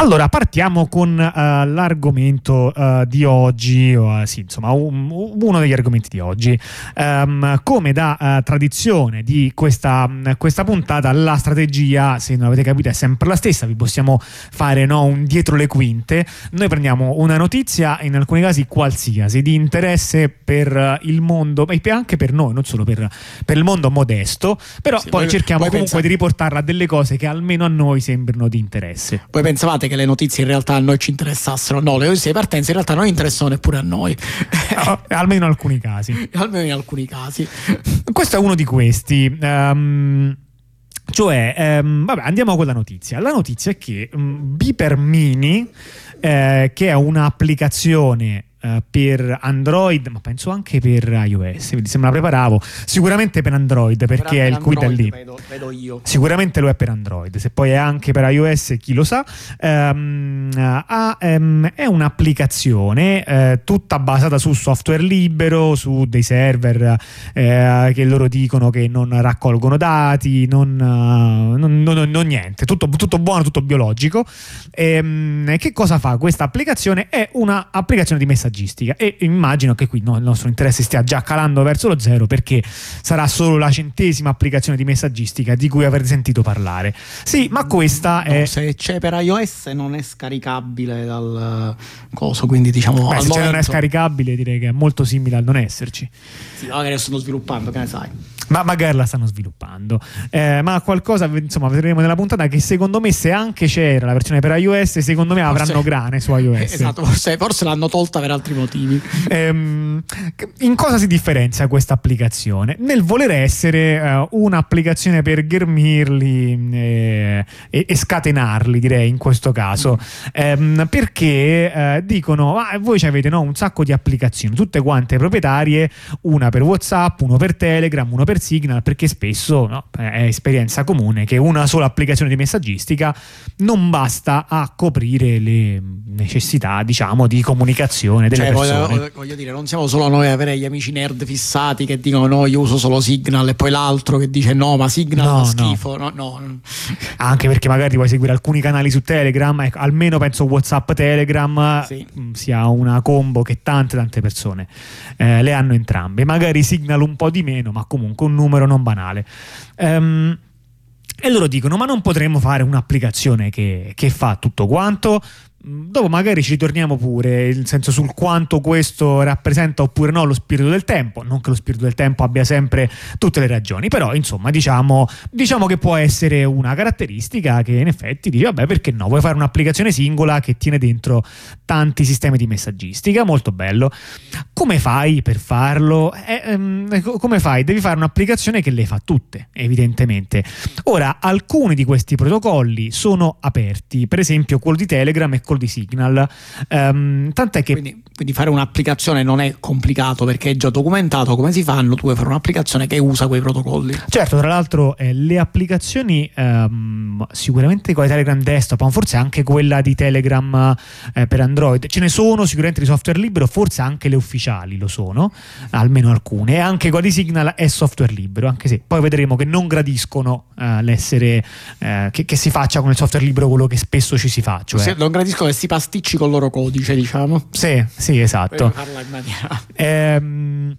Allora, partiamo con uh, l'argomento uh, di oggi, uh, sì, insomma, un, uno degli argomenti di oggi. Um, come da tradizione di questa, questa, puntata, la strategia, se non avete capito, è sempre la stessa, vi possiamo fare no, un dietro le quinte. Noi prendiamo una notizia, in alcuni casi qualsiasi, di interesse per il mondo, e anche per noi, non solo per, per il mondo modesto, però sì, poi voi, cerchiamo voi comunque pensate... di riportarla a delle cose che almeno a noi sembrano di interesse. Voi pensavate che le notizie in realtà a noi ci interessassero? No, le notizie di partenza in realtà non interessano neppure a noi. No, almeno in alcuni casi. almeno in alcuni casi. Questo è uno di questi. Um, cioè, um, vabbè, andiamo con la notizia. La notizia è che um, Beeper Mini, eh, che è un'applicazione Uh, per Android, ma penso anche per iOS. Quindi se me la preparavo, sicuramente per Android perché per è il quid lì. Vedo, vedo io. Sicuramente lo è per Android. Se poi è anche per iOS, chi lo sa. Um, uh, um, è un'applicazione uh, tutta basata su software libero, su dei server che loro dicono che non raccolgono dati, non, non, non, non niente, tutto, tutto, buono, tutto biologico. Ehm, che cosa fa questa applicazione? È un'applicazione di messaggio messaggistica e immagino che qui no, il nostro interesse stia già calando verso lo zero perché sarà solo la centesima applicazione di messaggistica di cui avrete sentito parlare. Sì, ma questa no, è... Se c'è per iOS non è scaricabile dal coso, quindi diciamo... Beh, se momento... non è scaricabile direi che è molto simile al non esserci. Sì, magari stanno sviluppando, che ne sai. Ma magari la stanno sviluppando. Eh, ma qualcosa, insomma, vedremo nella puntata che secondo me se anche c'era la versione per iOS, secondo me forse, avranno grane su iOS. Esatto, forse, forse l'hanno tolta per altri motivi. Ehm, in cosa si differenzia questa applicazione? Nel voler essere uh, un'applicazione per ghermirli eh, e, e, scatenarli, direi in questo caso, ehm, perché eh, dicono: ah, voi avete no, un sacco di applicazioni, tutte quante proprietarie, una per WhatsApp, uno per Telegram, uno per Signal perché spesso no, è esperienza comune che una sola applicazione di messaggistica non basta a coprire le necessità diciamo di comunicazione delle cioè, persone. Voglio, voglio, dire, non siamo solo noi a avere gli amici nerd fissati che dicono no, io uso solo Signal e poi l'altro che dice no, ma Signal no, fa schifo. No. No, Anche perché magari vuoi seguire alcuni canali su Telegram, ecco, almeno penso WhatsApp Telegram sì. Mm, sia una combo che tante tante persone eh, le hanno entrambe. Magari Signal un po' di meno, ma comunque un numero non banale. Um, e loro dicono: Ma non potremmo fare un'applicazione che, che fa tutto quanto? Mm, dopo magari ci ritorniamo pure, nel senso sul quanto questo rappresenta oppure no lo spirito del tempo, non che lo spirito del tempo abbia sempre tutte le ragioni, però insomma diciamo, diciamo che può essere una caratteristica che in effetti dici vabbè perché no, vuoi fare un'applicazione singola che tiene dentro tanti sistemi di messaggistica, molto bello. Come fai per farlo? Eh, ehm, come fai? Devi fare un'applicazione che le fa tutte, evidentemente. Ora, alcuni di questi protocolli sono aperti, per esempio quello di Telegram e quello di Signal. Um, tant'è che. Quindi, quindi, fare un'applicazione non è complicato perché è già documentato come si fanno. Tu vuoi fare un'applicazione che usa quei protocolli. Certo, tra l'altro, eh, le applicazioni um, sicuramente con Telegram desktop, ma forse anche quella di Telegram eh, per Android. Ce ne sono sicuramente di software libero, forse anche le ufficiali lo sono, almeno alcune. E anche quella di Signal è software libero, anche se poi vedremo che non gradiscono uh, l'essere uh, che, che, si faccia con il software libero quello che spesso ci si fa. Cioè... Non gradiscono che si pasticci con il loro codice, diciamo. Sì, sì, esatto. Farla in maniera. Ehm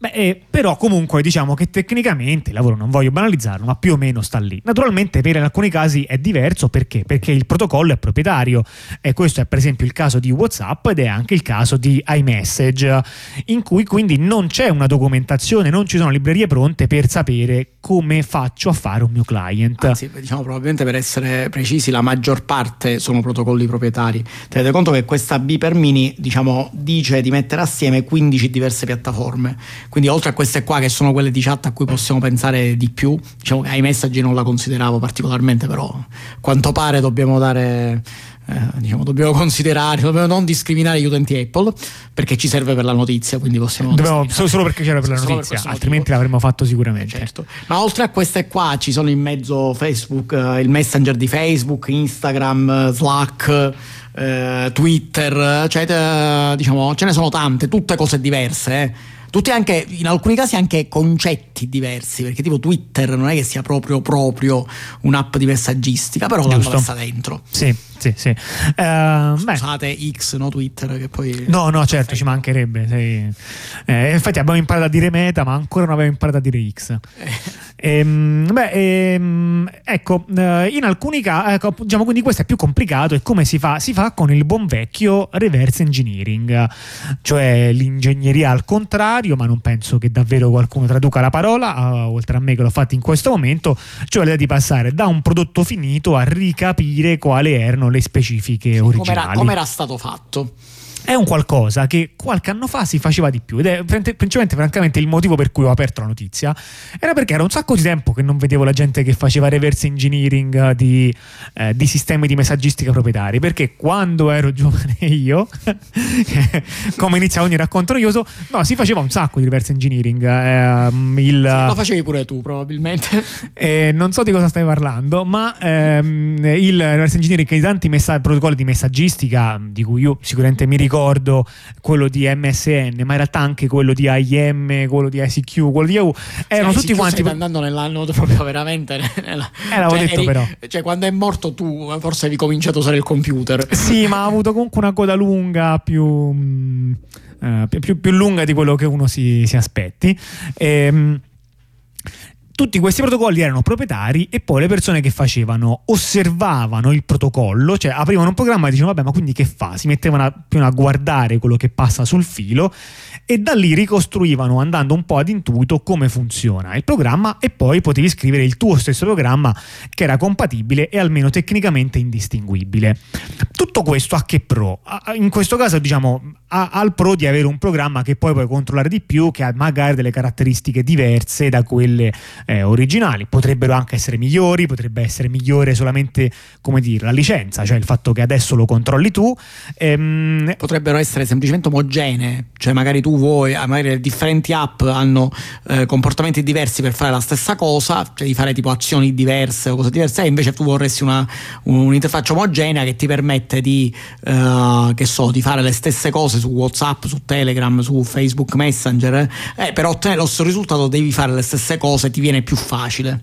Beh, eh, però comunque diciamo che tecnicamente il lavoro non voglio banalizzarlo, ma più o meno sta lì. Naturalmente per alcuni casi è diverso perché? Perché il protocollo è proprietario e questo è per esempio il caso di WhatsApp ed è anche il caso di iMessage, in cui quindi non c'è una documentazione, non ci sono librerie pronte per sapere come faccio a fare un mio client. Anzi, diciamo probabilmente per essere precisi, la maggior parte sono protocolli proprietari. Tenete conto che questa B per Mini, diciamo, dice di mettere assieme 15 diverse piattaforme quindi oltre a queste qua che sono quelle di chat a cui possiamo pensare di più, diciamo che ai messaggi non la consideravo particolarmente, però quanto pare dobbiamo dare... Eh, diciamo, dobbiamo considerare, dobbiamo non discriminare gli utenti Apple perché ci serve per la notizia, quindi possiamo... Dobbiamo, solo perché c'era per la notizia, per altrimenti l'avremmo fatto sicuramente. Certo. Ma oltre a queste qua ci sono in mezzo Facebook, eh, il messenger di Facebook, Instagram, Slack. Eh, Twitter, cioè, eh, diciamo, ce ne sono tante, tutte cose diverse. Eh tutti anche, in alcuni casi anche concetti diversi, perché tipo Twitter non è che sia proprio proprio un'app di messaggistica, però l'hanno messa dentro. Sì, sì, sì. Uh, Scusate X, no Twitter, che poi... No, no, certo, ci mancherebbe. Sei... Eh, infatti abbiamo imparato a dire meta, ma ancora non abbiamo imparato a dire X. Eh. Ehm, beh, ehm, ecco, eh, in alcuni casi, ecco, diciamo, quindi questo è più complicato e come si fa? Si fa con il buon vecchio reverse engineering, cioè l'ingegneria al contrario, ma non penso che davvero qualcuno traduca la parola, oltre a me che l'ho fatto in questo momento, cioè l'idea di passare da un prodotto finito a ricapire quali erano le specifiche originali. Come era stato fatto? È un qualcosa che qualche anno fa si faceva di più ed è principalmente francamente il motivo per cui ho aperto la notizia. Era perché era un sacco di tempo che non vedevo la gente che faceva reverse engineering di, eh, di sistemi di messaggistica proprietari perché quando ero giovane io come inizia ogni racconto noioso no si faceva un sacco di reverse engineering eh, il, sì, lo facevi pure tu probabilmente. Eh, non so di cosa stai parlando ma ehm, il reverse engineering di tanti messa- protocolli di messaggistica di cui io sicuramente mi ricordo ricordo quello di MSN, ma in realtà anche quello di IM, quello di ICQ, quello di EU, erano sì, tutti quanti. Stai andando nell'anno proprio veramente. Nella... Eh, l'avevo cioè, detto eri, però. Cioè, quando è morto tu, forse avevi cominciato a usare il computer. Sì, ma ha avuto comunque una coda lunga più. Uh, più, più, lunga di quello che uno si, si aspetti. E, ehm, tutti questi protocolli erano proprietari e poi le persone che facevano osservavano il protocollo, cioè aprivano un programma e dicevano vabbè ma quindi che fa? Si mettevano a, più a guardare quello che passa sul filo e da lì ricostruivano andando un po' ad intuito come funziona il programma e poi potevi scrivere il tuo stesso programma che era compatibile e almeno tecnicamente indistinguibile. Tutto questo a che pro? In questo caso diciamo al pro di avere un programma che poi puoi controllare di più, che ha magari delle caratteristiche diverse da quelle eh, originali. Potrebbero anche essere migliori, potrebbe essere migliore solamente, come dire, la licenza, cioè il fatto che adesso lo controlli tu. Ehm... Potrebbero essere semplicemente omogenee, cioè magari tu vuoi, ah, magari differenti app hanno eh, comportamenti diversi per fare la stessa cosa, cioè di fare tipo azioni diverse o cose diverse, e invece tu vorresti una, un'interfaccia omogenea che ti permette di, eh, so, di fare le stesse cose su WhatsApp, su Telegram, su Facebook Messenger, eh, per ottenere lo stesso risultato devi fare le stesse cose, ti viene più facile.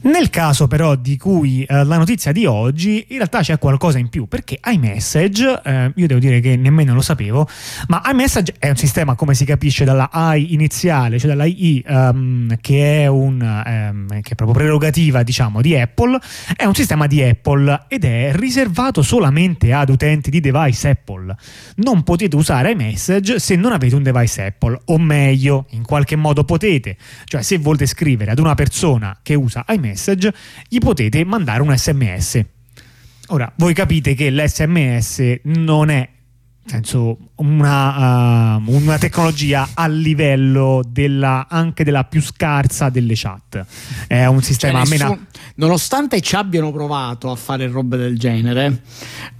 Nel caso però di cui eh, la notizia di oggi, in realtà c'è qualcosa in più, perché iMessage, eh, io devo dire che nemmeno lo sapevo, ma iMessage è un sistema, come si capisce dalla I iniziale, cioè dalla I, um, che, è un, um, che è proprio prerogativa, diciamo, di Apple, è un sistema di Apple ed è riservato solamente ad utenti di device Apple. Non potete usare iMessage se non avete un device Apple, o meglio, in qualche modo potete, cioè se volete scrivere ad una persona che usa iMessage, iMessage, gli potete mandare un sms. Ora, voi capite che l'SMS non è senso, una, uh, una, tecnologia a livello della, anche della più scarsa delle chat. È un sistema cioè, nessun, Nonostante ci abbiano provato a fare robe del genere,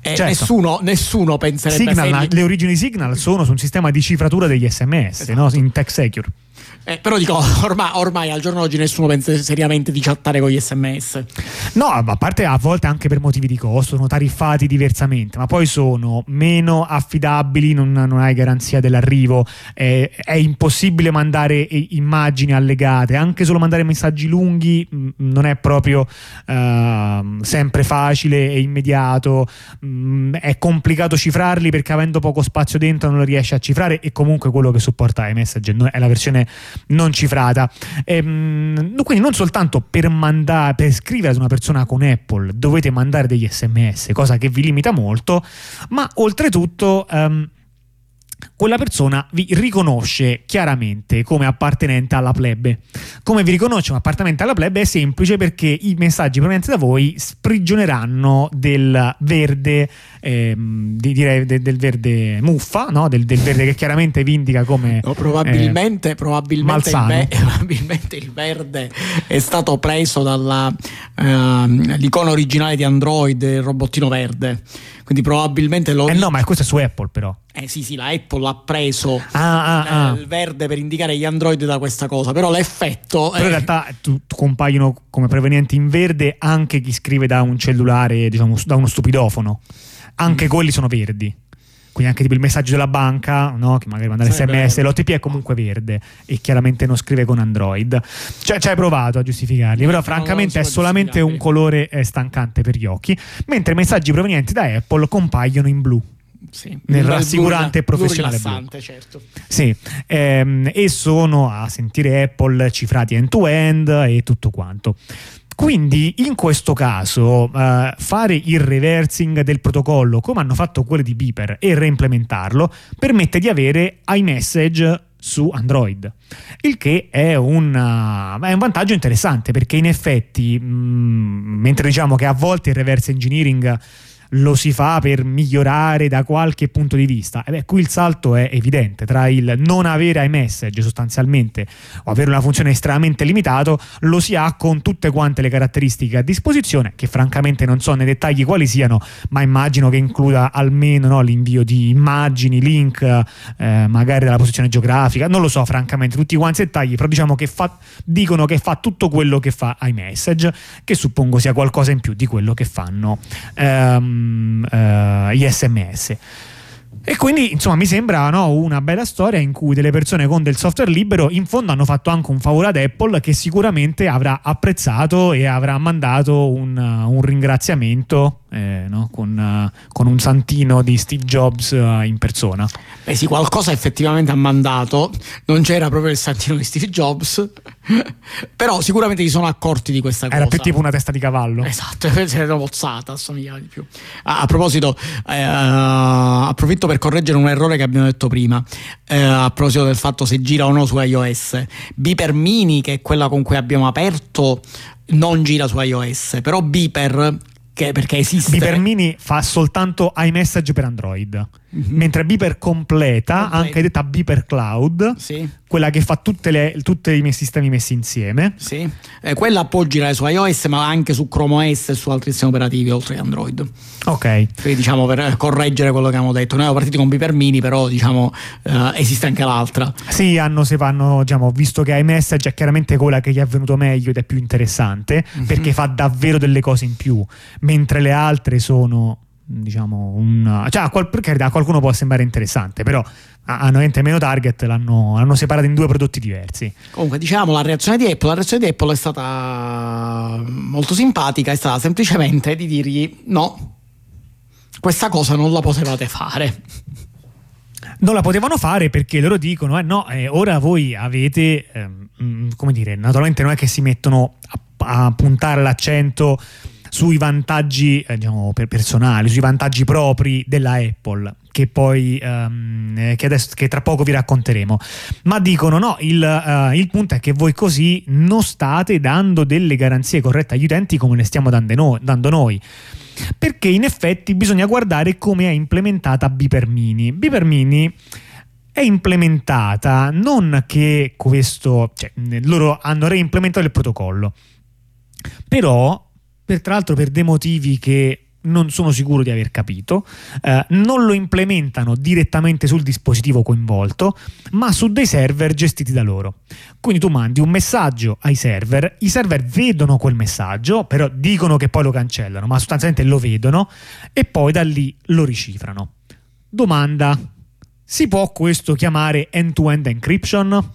eh, certo. nessuno, nessuno penserebbe Signal, gli... Le origini Signal sono su un sistema di cifratura degli SMS esatto. no? in Tech Secure. Eh, però dico, ormai, ormai, al giorno d'oggi nessuno pensa seriamente di chattare con gli sms. No, a parte a volte anche per motivi di costo, sono tariffati diversamente, ma poi sono meno affidabili, non, non hai garanzia dell'arrivo, eh, è impossibile mandare immagini allegate, anche solo mandare messaggi lunghi mh, mm, non è proprio uh, sempre facile e immediato, mh, mm, è complicato cifrarli perché avendo poco spazio dentro non lo riesci a cifrare e comunque quello che supporta iMessage è la versione non cifrata. Ehm, quindi non soltanto per, mandare, per scrivere ad una persona con Apple dovete mandare degli sms, cosa che vi limita molto, ma oltretutto... Um, quella persona vi riconosce chiaramente come appartenente alla plebe. Come vi riconosce come appartenente alla plebe è semplice perché i messaggi provenienti da voi sprigioneranno del verde, ehm, direi de, del verde muffa, no? del, del, verde che chiaramente vi indica come... No, probabilmente, eh, probabilmente, il ve- probabilmente, il verde è stato preso dall'icona ehm, originale di Android, il robottino verde. Quindi probabilmente lo... Eh no, ma questo è su Apple però. Eh sì, sì, la Apple ha preso ah, ah, ah. il verde per indicare gli Android da questa cosa, però l'effetto... Però in realtà tu, tu compaiono come provenienti in verde anche chi scrive da un cellulare, diciamo, da uno stupidofono. Anche mm. quelli sono verdi. Quindi anche tipo il messaggio della banca, no? che magari manda l'SMS, l'OTP è comunque verde e chiaramente non scrive con Android. Cioè, ci hai provato a giustificarli, però francamente è solamente un colore eh, stancante per gli occhi, mentre i messaggi provenienti da Apple compaiono in blu. Sì, nel rassicurante e professionale blu. certo. Sì, ehm, e sono a sentire Apple cifrati end-to-end e tutto quanto. Quindi in questo caso uh, fare il reversing del protocollo come hanno fatto quelli di Beeper e reimplementarlo permette di avere iMessage su Android, il che è un, uh, è un vantaggio interessante perché in effetti mh, mm, mentre diciamo che a volte il reverse engineering lo si fa per migliorare da qualche punto di vista. E beh, qui il salto è evidente tra il non avere iMessage sostanzialmente o avere una funzione estremamente limitato, lo si ha con tutte quante le caratteristiche a disposizione, che francamente non so nei dettagli quali siano, ma immagino che includa almeno no, l'invio di immagini, link, eh, magari della posizione geografica, non lo so francamente tutti quanti i dettagli, però diciamo che fa, dicono che fa tutto quello che fa iMessage, che suppongo sia qualcosa in più di quello che fanno. Ehm, uh, gli sms. E quindi insomma mi sembra no, una bella storia in cui delle persone con del software libero in fondo hanno fatto anche un favore ad Apple che sicuramente avrà apprezzato e avrà mandato un, un ringraziamento eh, no? con, uh, con, un santino di Steve Jobs uh, in persona. Beh sì, qualcosa effettivamente ha mandato, non c'era proprio il santino di Steve Jobs, però sicuramente si sono accorti di questa cosa. Era più tipo una testa di cavallo. Esatto, se era mozzata, assomigliava di più. A, a proposito, eh, approfitto per correggere un errore che abbiamo detto prima, eh, a proposito del fatto se gira o no su iOS. Beeper Mini, che è quella con cui abbiamo aperto non gira su iOS, però Beeper che, perché esiste. Beeper Mini fa soltanto iMessage per Android, mm-hmm. mentre Beeper completa, completa, anche detta Beeper Cloud, sì quella che fa tutti i miei sistemi messi insieme. Sì, eh, quella può girare su iOS, ma anche su Chrome OS e su altri sistemi operativi oltre che Android. Ok. Quindi, diciamo per correggere quello che abbiamo detto, noi siamo partiti con Beeper Mini, però diciamo eh, esiste anche l'altra. Sì, hanno, se vanno, diciamo, visto che iMessage è chiaramente quella che gli è venuto meglio ed è più interessante, mm-hmm. perché fa davvero delle cose in più, mentre le altre sono diciamo un cioè a, qual, a qualcuno può sembrare interessante però hanno niente meno target l'hanno, l'hanno separato in due prodotti diversi. Comunque diciamo la reazione di Apple la reazione di Apple è stata molto simpatica è stata semplicemente di dirgli no questa cosa non la potevate fare non la potevano fare perché loro dicono eh no eh, ora voi avete ehm, come dire naturalmente non è che si mettono a, a puntare l'accento sui vantaggi eh, diciamo, personali, sui vantaggi propri della Apple che poi um, che, adesso, che tra poco vi racconteremo. Ma dicono no il, uh, il, punto è che voi così non state dando delle garanzie corrette agli utenti come le stiamo dando noi, perché in effetti bisogna guardare come è implementata Beeper Mini Beeper Mini è implementata non che questo cioè, loro hanno reimplementato il protocollo però per, tra l'altro per dei motivi che non sono sicuro di aver capito, eh, non lo implementano direttamente sul dispositivo coinvolto, ma su dei server gestiti da loro. Quindi tu mandi un messaggio ai server, i server vedono quel messaggio, però dicono che poi lo cancellano, ma sostanzialmente lo vedono e poi da lì lo ricifrano. Domanda: si può questo chiamare end-to-end encryption?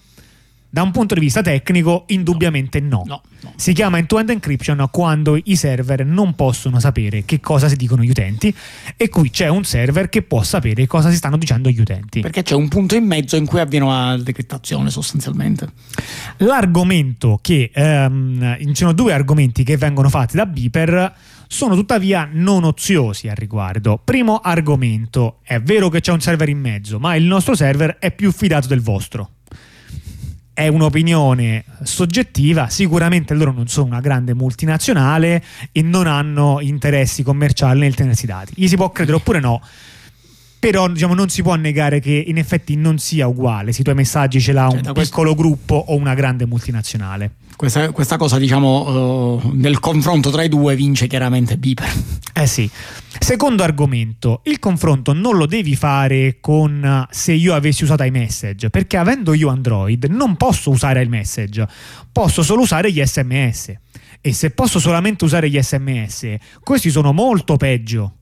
Da un punto di vista tecnico, indubbiamente no. no. no. Si chiama end-to-end encryption quando i server non possono sapere che cosa si dicono gli utenti e qui c'è un server che può sapere cosa si stanno dicendo gli utenti. Perché c'è un punto in mezzo in cui avviene una decrittazione sostanzialmente. L'argomento che ehm, ci sono due argomenti che vengono fatti da Beeper sono tuttavia non oziosi al riguardo. Primo argomento, è vero che c'è un server in mezzo, ma il nostro server è più fidato del vostro è un'opinione soggettiva, sicuramente loro non sono una grande multinazionale e non hanno interessi commerciali nel tenersi dati. Gli si può credere oppure no, però diciamo, non si può negare che in effetti non sia uguale se i tuoi messaggi ce l'ha cioè, un piccolo questo... gruppo o una grande multinazionale. Questa, questa cosa, diciamo, uh, nel confronto tra i due vince chiaramente Beeper. Eh sì. Secondo argomento, il confronto non lo devi fare con uh, se io avessi usato iMessage, perché avendo io Android non posso usare iMessage, posso solo usare gli sms. E se posso solamente usare gli sms, questi sono molto peggio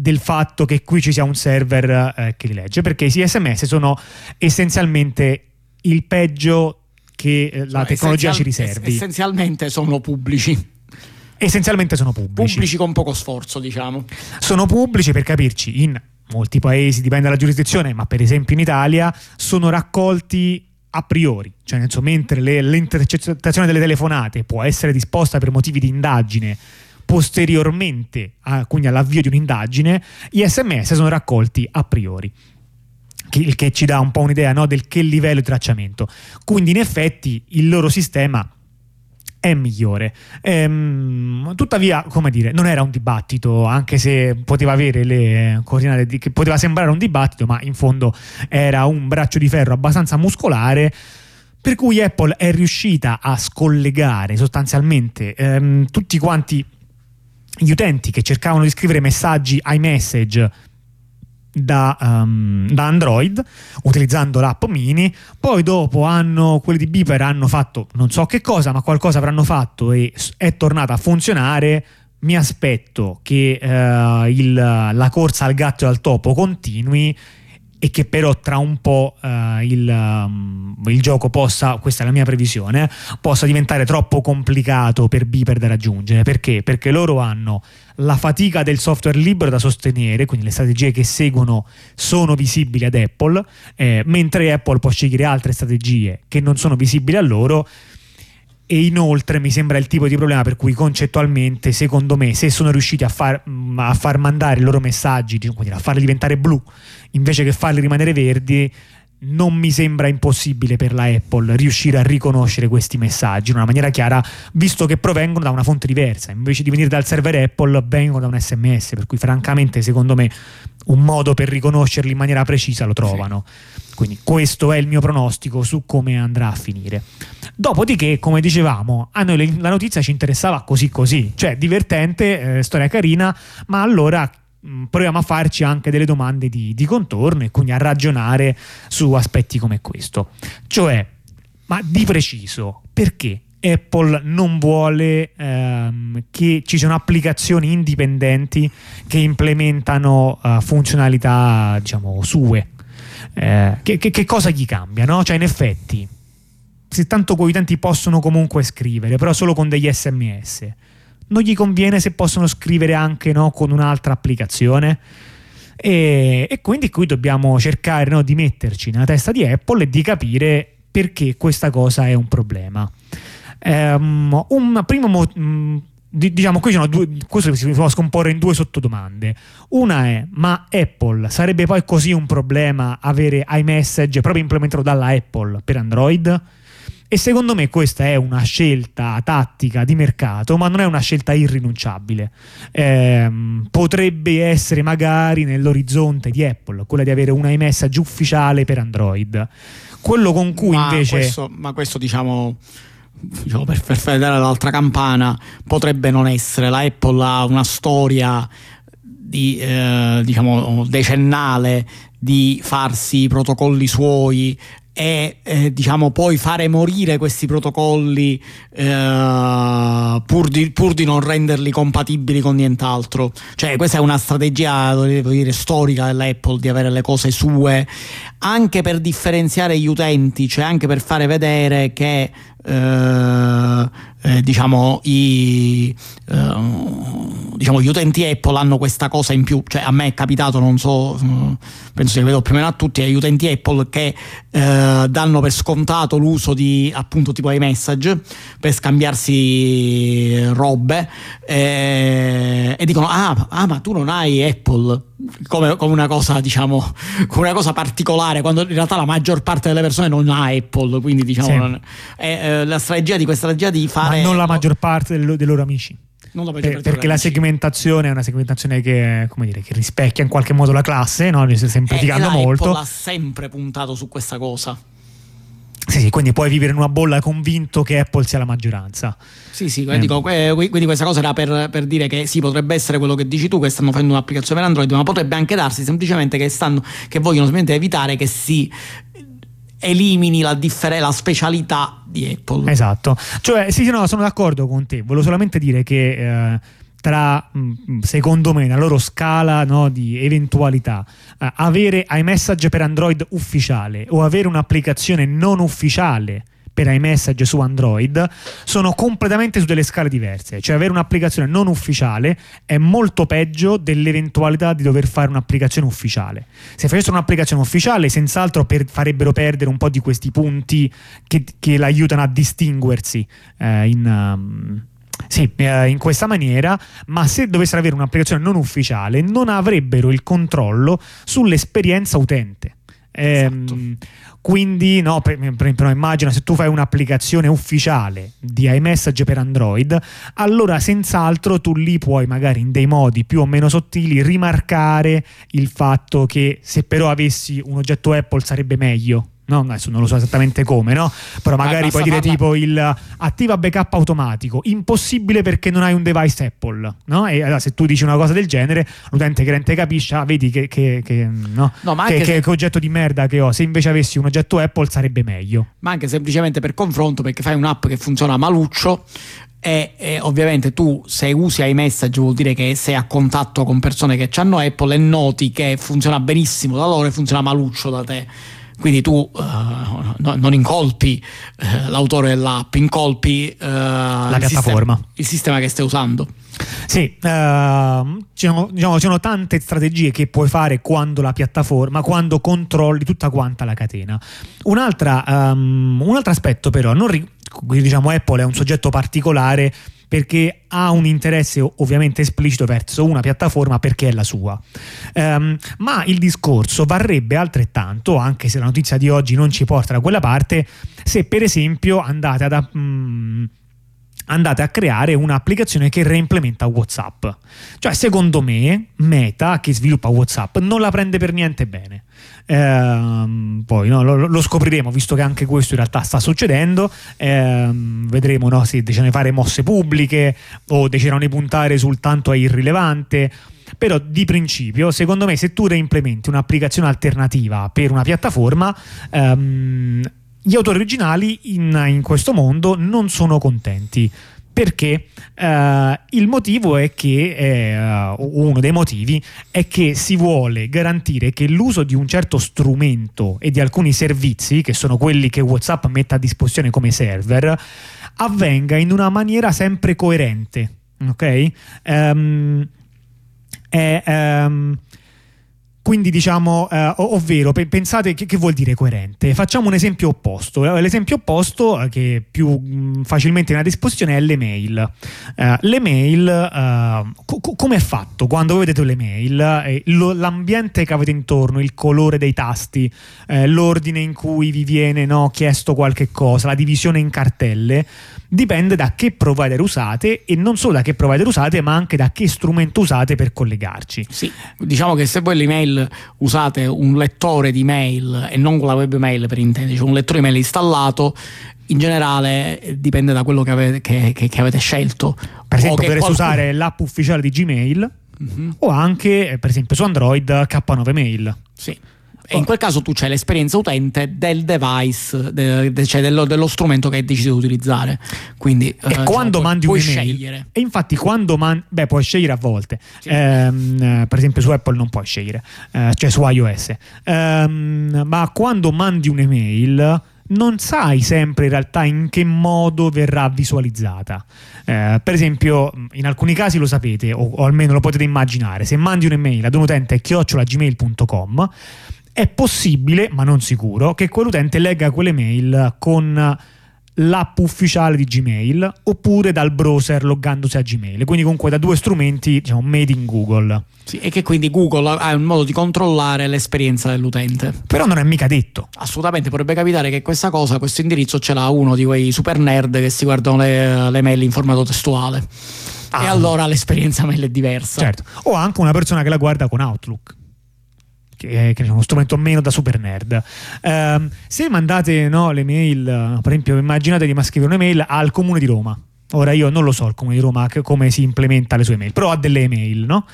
del fatto che qui ci sia un server eh, che li legge, perché i SMS sono essenzialmente il peggio che eh, la tecnologia ci riservi. Essenzialmente sono pubblici. Essenzialmente sono pubblici. Pubblici con poco sforzo, diciamo. Sono pubblici per capirci in molti paesi, dipende dalla giurisdizione, ma per esempio in Italia sono raccolti a priori, cioè nel senso, mentre le, l'intercettazione delle telefonate può essere disposta per motivi di indagine posteriormente, a, quindi all'avvio di un'indagine, gli sms sono raccolti a priori il che ci dà un po' un'idea no, del che livello di tracciamento. Quindi in effetti il loro sistema è migliore. Ehm, tuttavia, come dire, non era un dibattito, anche se poteva avere le coordinate, di, che poteva sembrare un dibattito, ma in fondo era un braccio di ferro abbastanza muscolare. Per cui Apple è riuscita a scollegare sostanzialmente ehm, tutti quanti gli utenti che cercavano di scrivere messaggi iMessage da, um, da, Android utilizzando l'app mini poi dopo hanno quelli di Beeper hanno fatto non so che cosa ma qualcosa avranno fatto e è tornata a funzionare. Mi aspetto che uh, il, la corsa al gatto e al topo continui e che però tra un po' uh, il, um, il, gioco possa, questa è la mia previsione, possa diventare troppo complicato per Beeper da raggiungere. Perché? Perché loro hanno la fatica del software libero da sostenere, quindi le strategie che seguono sono visibili ad Apple, eh, mentre Apple può scegliere altre strategie che non sono visibili a loro e inoltre mi sembra il tipo di problema per cui concettualmente secondo me se sono riusciti a far, a far mandare i loro messaggi a farli diventare blu invece che farli rimanere verdi non mi sembra impossibile per la Apple riuscire a riconoscere questi messaggi in una maniera chiara, visto che provengono da una fonte diversa. Invece di venire dal server Apple, vengono da un SMS. Per cui, francamente, secondo me, un modo per riconoscerli in maniera precisa lo trovano. Sì. Quindi, questo è il mio pronostico su come andrà a finire. Dopodiché, come dicevamo, a noi la notizia ci interessava così così, cioè divertente, eh, storia carina, ma allora proviamo a farci anche delle domande di, di, contorno e quindi a ragionare su aspetti come questo. Cioè, ma di preciso, perché Apple non vuole ehm, che ci siano applicazioni indipendenti che implementano uh, funzionalità, diciamo, sue? Eh, che, che, che, cosa gli cambia? No? Cioè, in effetti, se tanto quei utenti possono comunque scrivere, però solo con degli sms non gli conviene se possono scrivere anche no, con un'altra applicazione. E, e, quindi qui dobbiamo cercare no, di metterci nella testa di Apple e di capire perché questa cosa è un problema. Um, un primo mo- mm, diciamo qui sono due, questo si può scomporre in due sottodomande. Una è: ma Apple sarebbe poi così un problema avere iMessage proprio implementato dalla Apple per Android? E secondo me questa è una scelta tattica di mercato, ma non è una scelta irrinunciabile. Eh, potrebbe essere magari nell'orizzonte di Apple quella di avere una iMessage ufficiale per Android. Quello con cui ma invece. Questo, ma questo diciamo. Diciamo, per, per fare l'altra campana potrebbe non essere la Apple ha una storia di, eh, diciamo, decennale di farsi i protocolli suoi e eh, diciamo poi fare morire questi protocolli eh, pur, di, pur, di, non renderli compatibili con nient'altro. Cioè questa è una strategia dire storica dell'Apple di avere le cose sue anche per differenziare gli utenti cioè anche per fare vedere che eh, eh, diciamo, i, eh, diciamo, gli utenti Apple hanno questa cosa in più, cioè a me è capitato, non so, mm, penso che vedo più o meno a tutti, agli utenti Apple che eh, danno per scontato l'uso di appunto tipo iMessage per scambiarsi robe eh, e dicono ah, ah ma tu non hai Apple come, come, una cosa, diciamo, come una cosa particolare, quando in realtà la maggior parte delle persone non ha Apple, quindi diciamo, sì. non, è, eh, la strategia di questa strategia di fare... Ma non la maggior parte dei, dei loro amici. Per, perché la segmentazione è una segmentazione che, dire, che, rispecchia in qualche modo la classe, no? semplificando eh, molto. Apple ha sempre puntato su questa cosa. Sì, sì, quindi puoi vivere in una bolla convinto che Apple sia la maggioranza. Sì, sì, quindi, eh. quindi questa cosa era per, per, dire che sì, potrebbe essere quello che dici tu, che stanno facendo un'applicazione per Android, ma potrebbe anche darsi semplicemente che, stanno, che vogliono semplicemente evitare che si elimini la, differ- la specialità di Apple. Esatto, cioè sì, sì, no, sono d'accordo con te, volevo solamente dire che... Eh, tra, secondo me, nella loro scala no, di eventualità, eh, avere iMessage per Android ufficiale o avere un'applicazione non ufficiale per iMessage su Android sono completamente su delle scale diverse. Cioè avere un'applicazione non ufficiale è molto peggio dell'eventualità di dover fare un'applicazione ufficiale. Se facessero un'applicazione ufficiale, senz'altro per, farebbero perdere un po' di questi punti che, che l'aiutano a distinguersi eh, in... Um, sì, eh, in questa maniera, ma se dovessero avere un'applicazione non ufficiale non avrebbero il controllo sull'esperienza utente. Esatto. Ehm, quindi, no, per, per, per, immagina se tu fai un'applicazione ufficiale di iMessage per Android, allora senz'altro tu lì puoi magari in dei modi più o meno sottili rimarcare il fatto che se però avessi un oggetto Apple sarebbe meglio no? adesso non lo so esattamente come, no? però magari ah, puoi dire tipo il attiva backup automatico, impossibile perché non hai un device Apple, no? e allora se tu dici una cosa del genere, l'utente cliente capisce, ah, vedi che, che, che, no? No, che, se... che, oggetto di merda che ho, se invece avessi un oggetto Apple sarebbe meglio. Ma anche semplicemente per confronto, perché fai un'app che funziona maluccio, e, e, ovviamente tu se usi iMessage vuol dire che sei a contatto con persone che hanno Apple e noti che funziona benissimo da loro e funziona maluccio da te quindi tu uh, no, non incolpi uh, l'autore dell'app, incolpi uh, la piattaforma, sistema, il sistema che stai usando. Sì, uh, ci, sono, diciamo, ci, sono, tante strategie che puoi fare quando la piattaforma, quando controlli tutta quanta la catena. Un'altra, um, un altro aspetto però, non, diciamo Apple è un soggetto particolare perché ha un interesse ovviamente esplicito verso una piattaforma perché è la sua. Um, ma il discorso varrebbe altrettanto, anche se la notizia di oggi non ci porta da quella parte, se per esempio andate ad... Um, andate a creare un'applicazione che reimplementa WhatsApp. Cioè, secondo me, Meta, che sviluppa WhatsApp, non la prende per niente bene. Ehm, poi no, lo, lo, scopriremo, visto che anche questo in realtà sta succedendo. Ehm, vedremo no, se di fare mosse pubbliche o decidono di puntare soltanto a irrilevante. Però di principio, secondo me, se tu reimplementi un'applicazione alternativa per una piattaforma, ehm, gli autori originali in, in questo mondo non sono contenti perché uh, il motivo è che uh, uno dei motivi è che si vuole garantire che l'uso di un certo strumento e di alcuni servizi che sono quelli che WhatsApp mette a disposizione come server avvenga in una maniera sempre coerente ok? Um, è, um, quindi diciamo, eh, ovvero pensate che, che, vuol dire coerente? Facciamo un esempio opposto. L'esempio opposto eh, che più mh, facilmente viene a disposizione è l'email. Eh, l'email, eh, co- come è fatto? Quando voi vedete l'email, eh, lo, l'ambiente che avete intorno, il colore dei tasti, eh, l'ordine in cui vi viene no, chiesto qualche cosa, la divisione in cartelle, dipende da che provider usate e non solo da che provider usate, ma anche da che strumento usate per collegarci. Sì, diciamo che se voi l'email usate un lettore di mail e non con la webmail per intenderci, cioè un lettore di mail installato, in generale eh, dipende da quello che avete, che, che, che avete scelto. Per esempio, dovreste qualcuno... usare l'app ufficiale di Gmail mm-hmm. o anche, per esempio, su Android K9 Mail. Sì. E in quel caso tu c'hai l'esperienza utente del device, de, de, cioè dello, dello, strumento che hai deciso di utilizzare. Quindi, e eh, quando cioè, mandi puoi un'email, scegliere. E infatti, quando mandi, beh, puoi scegliere a volte. Sì. Ehm, per esempio, su Apple non puoi scegliere, eh, cioè su iOS. Ehm, ma quando mandi un'email non sai sempre in realtà in che modo verrà visualizzata. Eh, per esempio, in alcuni casi lo sapete, o, o, almeno lo potete immaginare, se mandi un'email ad un utente chiocciolagmail.com è possibile, ma non sicuro, che quell'utente legga quelle mail con l'app ufficiale di Gmail oppure dal browser loggandosi a Gmail, quindi comunque da due strumenti diciamo made in Google. Sì, e che quindi Google ha un modo di controllare l'esperienza dell'utente. Però non è mica detto. Assolutamente, potrebbe capitare che questa cosa, questo indirizzo ce l'ha uno di quei super nerd che si guardano le, le mail in formato testuale. Ah. E allora l'esperienza mail è diversa. Certo. O anche una persona che la guarda con Outlook che è uno strumento meno da super nerd. Um, se mandate no, le mail, per esempio, immaginate di scrivere un'email al comune di Roma. Ora io non lo so il comune di Roma come si implementa le sue mail, però ha delle email, no?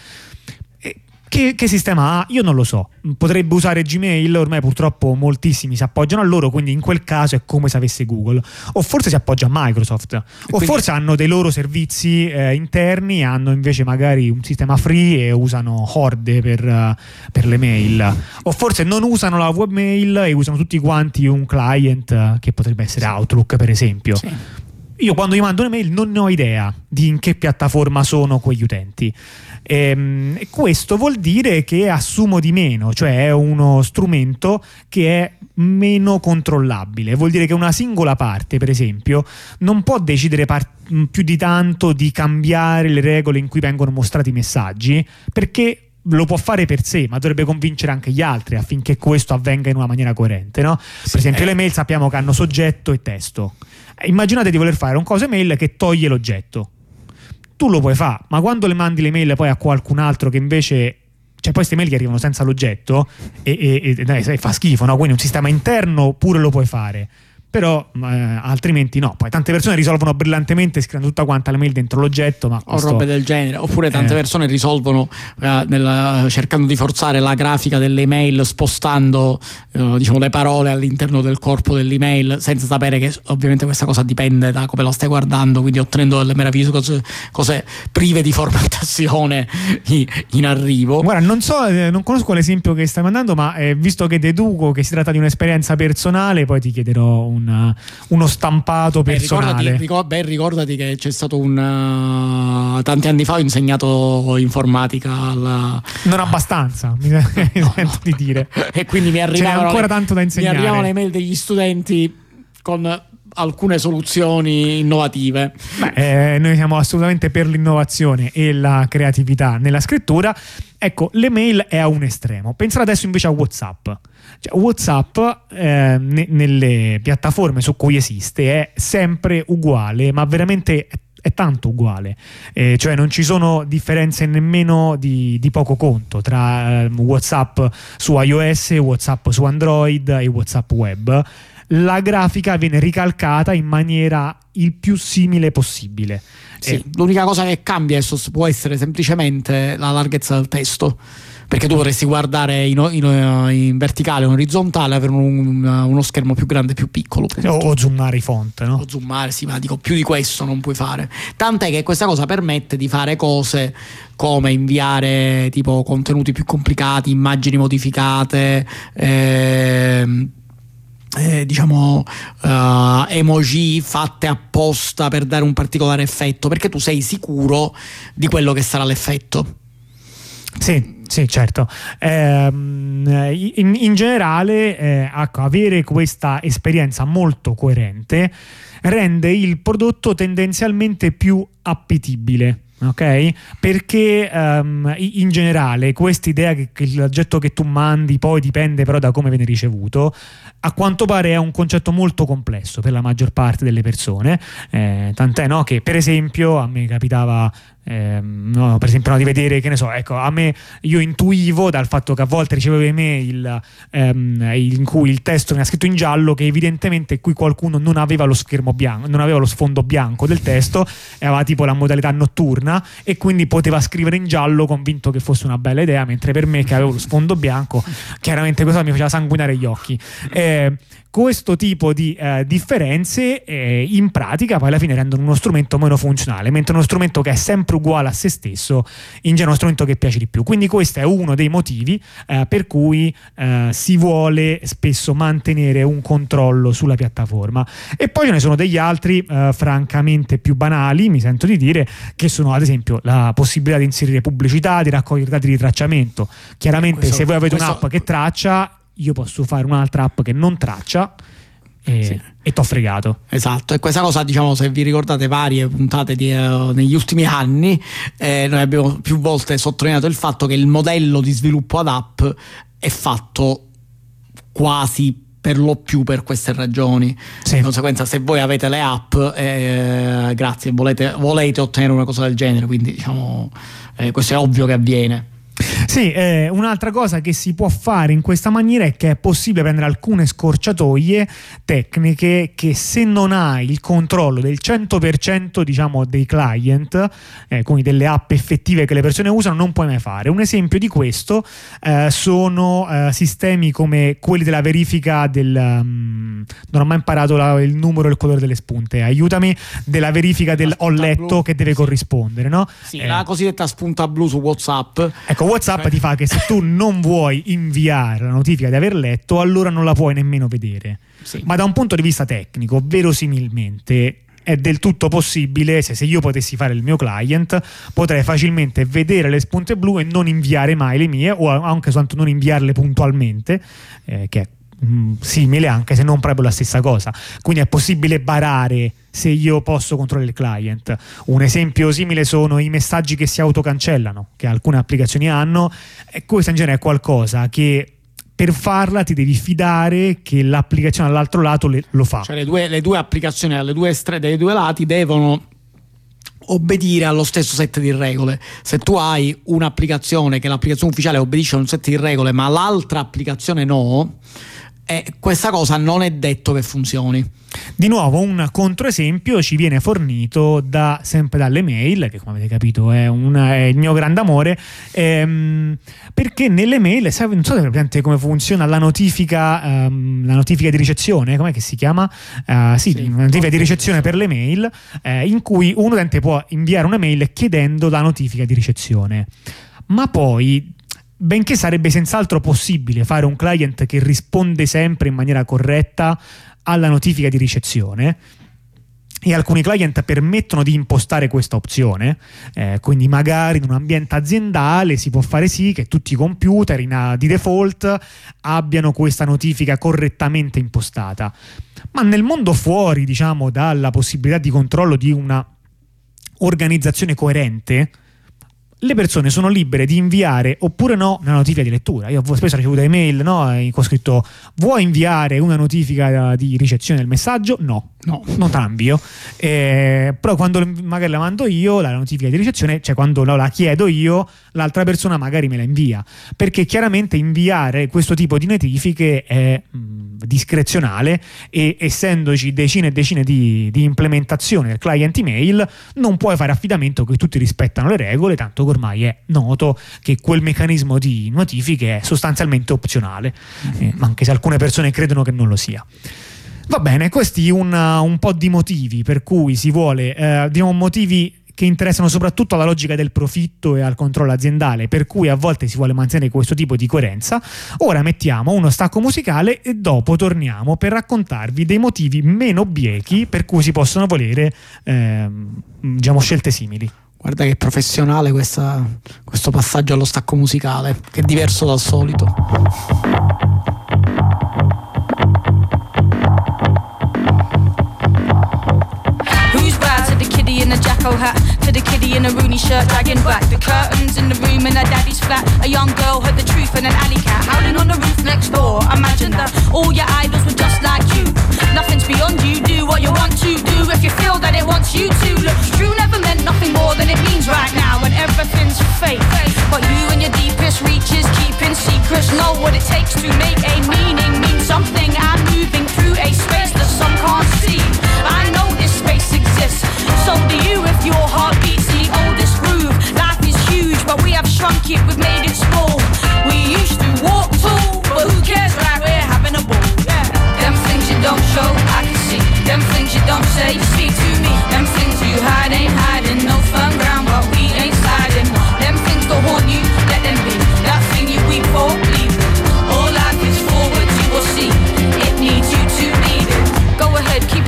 Che Che, sistema ha? Io non lo so. Potrebbe usare Gmail, ormai purtroppo moltissimi si appoggiano a loro, quindi in quel caso è come se avesse Google. O forse si appoggia a Microsoft. O quindi... forse hanno dei loro servizi eh, interni, hanno invece magari un sistema free e usano Horde per, uh, per, le mail. O forse non usano la webmail e usano tutti quanti un client uh, che potrebbe essere. Outlook, per esempio. Sì. Io quando gli mando un'email non ne ho idea di in che piattaforma sono quegli utenti. Ehm, e, questo vuol dire che assumo di meno, cioè è uno strumento che è meno controllabile. Vuol dire che una singola parte, per esempio, non può decidere par- più di tanto di cambiare le regole in cui vengono mostrati i messaggi, perché lo può fare per sé, ma dovrebbe convincere anche gli altri affinché questo avvenga in una maniera coerente. No? Sì, per esempio, eh. le mail sappiamo che hanno soggetto e testo. Immaginate di voler fare un cose mail che toglie l'oggetto. Tu lo puoi fare, ma quando le mandi le mail poi a qualcun altro che invece cioè poi queste mail che arrivano senza l'oggetto e, e, e dai, fa schifo, no? quindi un sistema interno pure lo puoi fare però eh, altrimenti no. Poi tante persone risolvono brillantemente scrivendo tutta quanta la mail dentro l'oggetto, ma questo... o robe del genere, oppure tante eh. persone risolvono eh, nel, cercando di forzare la grafica delle email spostando eh, diciamo, le parole all'interno del corpo dell'email senza sapere che ovviamente questa cosa dipende da come la stai guardando, quindi ottenendo delle meravigliose cose, cose prive di formattazione in arrivo. Guarda, non so, eh, non conosco l'esempio che stai mandando, ma eh, visto che deduco che si tratta di un'esperienza personale, poi ti chiederò un un, uno stampato personale. Beh, ricordati, ricor- beh, ricordati che c'è stato un... Uh, tanti anni fa ho insegnato informatica alla... Non abbastanza, mi no, sento di dire. e quindi mi arrivavano... ancora le, tanto da insegnare. Mi arrivavano le mail degli studenti con alcune soluzioni innovative. Beh, eh, noi siamo assolutamente per l'innovazione e la creatività nella scrittura. Ecco, l'email è a un estremo. Pensate adesso invece a WhatsApp. Cioè, WhatsApp eh, ne- nelle piattaforme su cui esiste è sempre uguale, ma veramente è tanto uguale, eh, cioè non ci sono differenze nemmeno di, di poco conto tra eh, WhatsApp su iOS, WhatsApp su Android e WhatsApp web. La grafica viene ricalcata in maniera il più simile possibile. Sì, eh, l'unica cosa che cambia può essere semplicemente la larghezza del testo perché tu vorresti guardare in, in, in verticale o in orizzontale avere un, uno schermo più grande più piccolo o, o, zoomare i font no? o zoomare sì ma dico più di questo non puoi fare. Tant'è che questa cosa permette di fare cose come inviare tipo contenuti più complicati immagini modificate ehm, eh, diciamo uh, emoji fatte apposta per dare un particolare effetto perché tu sei sicuro di quello che sarà l'effetto sì, sì, certo. Eh, in, in, generale, eh, ecco, avere questa esperienza molto coerente rende il prodotto tendenzialmente più appetibile ok? Perché um, in generale questa idea che, che l'oggetto che tu mandi poi dipende però da come viene ricevuto, a quanto pare è un concetto molto complesso per la maggior parte delle persone, eh, tant'è no, che per esempio a me capitava eh, no, per esempio no, di vedere che ne so ecco a me io intuivo dal fatto che a volte ricevevo email ehm, in cui il testo mi ha scritto in giallo che evidentemente qui qualcuno non aveva lo schermo bianco non aveva lo sfondo bianco del testo e aveva tipo la modalità notturna e quindi poteva scrivere in giallo convinto che fosse una bella idea mentre per me che avevo lo sfondo bianco chiaramente questo mi faceva sanguinare gli occhi. Eh, questo tipo di eh, differenze eh, in pratica poi alla fine rendono uno strumento meno funzionale, mentre uno strumento che è sempre uguale a se stesso in genere è uno strumento che piace di più. Quindi questo è uno dei motivi eh, per cui eh, si vuole spesso mantenere un controllo sulla piattaforma. E poi ce ne sono degli altri eh, francamente più banali, mi sento di dire, che sono ad esempio la possibilità di inserire pubblicità, di raccogliere dati di tracciamento. Chiaramente questo, se voi avete questo... un'app che traccia io posso fare un'altra app che non traccia e, sì. e t'ho fregato. Esatto, e questa cosa, diciamo, se vi ricordate varie puntate di, uh, negli ultimi anni, eh, noi abbiamo più volte sottolineato il fatto che il modello di sviluppo ad app è fatto quasi per lo più per queste ragioni. Sì. Di conseguenza, se voi avete le app, eh, grazie, volete, volete, ottenere una cosa del genere, quindi diciamo, eh, questo è ovvio che avviene. Sì, eh, un'altra cosa che si può fare in questa maniera è che è possibile prendere alcune scorciatoie tecniche che se non hai il controllo del 100% diciamo dei client, eh, quindi delle app effettive che le persone usano, non puoi mai fare. Un esempio di questo eh, sono eh, sistemi come quelli della verifica del... Um, non ho mai imparato la, il numero e il colore delle spunte, aiutami, della verifica del ho letto blu. che deve corrispondere, no? Sì, la cosiddetta spunta blu su WhatsApp. Ecco, WhatsApp ti fa che se tu non vuoi inviare la notifica di aver letto, allora non la puoi nemmeno vedere. Sì. Ma da un punto di vista tecnico, verosimilmente è del tutto possibile, se, se, io potessi fare il mio client, potrei facilmente vedere le spunte blu e non inviare mai le mie, o anche soltanto non inviarle puntualmente, eh, che è mm, simile anche se non proprio la stessa cosa. Quindi è possibile barare se io posso controllare il client. Un esempio simile sono i messaggi che si autocancellano, che alcune applicazioni hanno, e questo in genere è qualcosa che per farla ti devi fidare che l'applicazione all'altro lato le, lo fa. Cioè le due, le due applicazioni alle due estre, dai due lati devono obbedire allo stesso set di regole. Se tu hai un'applicazione che l'applicazione ufficiale obbedisce a un set di regole, ma l'altra applicazione no, e questa cosa non è detto che funzioni. Di nuovo un controesempio ci viene fornito da, sempre dalle mail, che come avete capito è, una, è il mio grande amore, ehm, perché nelle mail, non so se come funziona la notifica, um, la notifica di ricezione, com'è che si chiama? Uh, sì, sì, notifica di ricezione per le mail, eh, in cui un utente può inviare una mail chiedendo la notifica di ricezione. Ma poi benché sarebbe senz'altro possibile fare un client che risponde sempre in maniera corretta alla notifica di ricezione, e alcuni client permettono di impostare questa opzione, eh, quindi magari in un ambiente aziendale si può fare sì che tutti i computer in, di default abbiano questa notifica correttamente impostata. Ma nel mondo fuori, diciamo, dalla possibilità di controllo di una organizzazione coerente, le persone sono libere di inviare oppure no una notifica di lettura. Io spesso ho ricevuto email no, cui ho scritto vuoi inviare una notifica di ricezione del messaggio? No, no, non te la invio. Eh, però quando magari la mando io, la notifica di ricezione, cioè quando la chiedo io, l'altra persona magari me la invia. Perché chiaramente inviare questo tipo di notifiche è mh, discrezionale e essendoci decine e decine di, di implementazioni del client email, non puoi fare affidamento che tutti rispettano le regole, tanto ormai è noto che quel meccanismo di notifiche è sostanzialmente opzionale, eh, anche se alcune persone credono che non lo sia. Va bene, questi un, un po' di motivi per cui si vuole, eh, diciamo motivi che interessano soprattutto alla logica del profitto e al controllo aziendale, per cui a volte si vuole mantenere questo tipo di coerenza. Ora mettiamo uno stacco musicale e dopo torniamo per raccontarvi dei motivi meno biechi per cui si possono volere eh, diciamo, scelte simili. Guarda che professionale questa, questo passaggio allo stacco musicale, che è diverso dal solito. in a jacko hat to the kiddie in a Rooney shirt dragging back the curtains in the room in her daddy's flat. A young girl heard the truth in an alley cat howling on the roof next door. Imagine that all your idols were just like you. Nothing's beyond you. Do what you want to do if you feel that it wants you to. Look, true never meant nothing more than it means right now, and everything's fake. But you and your deepest reaches, keeping secrets, know what it takes to make a meaning mean something. I'm moving through a space that some can't see. I exists, so do you if your heart beats the oldest groove. Life is huge, but we have shrunk it, we've made it small. We used to walk tall, but who cares? Right, we're having a ball. Yeah. Them things you don't show, I can see. Them things you don't say, you speak to me. Them things you hide ain't hiding, no firm ground, but we ain't sliding. Them things go haunt you, let them be. That thing you weep for,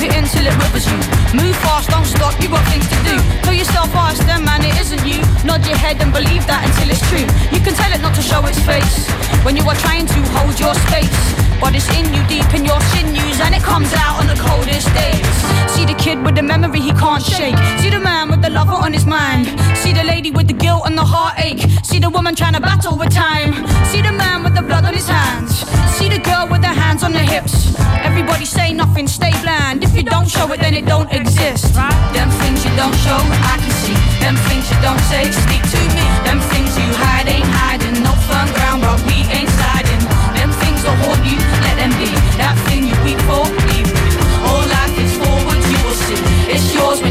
it until it rivers you. Move fast, don't stop, you got things to do. Yourself, ask them, man, it isn't you. Nod your head and believe that until it's true. You can tell it not to show its face when you are trying to hold your space. But it's in you, deep in your sinews, and it comes out on the coldest days. See the kid with the memory he can't shake. See the man with the lover on his mind. See the lady with the guilt and the heartache. See the woman trying to battle with time. See the man with the blood on his hands. See the girl with the hands on the hips. Everybody say nothing, stay bland. If you don't show it, then it don't exist. Them things you don't show. Them things you don't say, speak to me. Them things you hide ain't hiding. No fun ground, but we ain't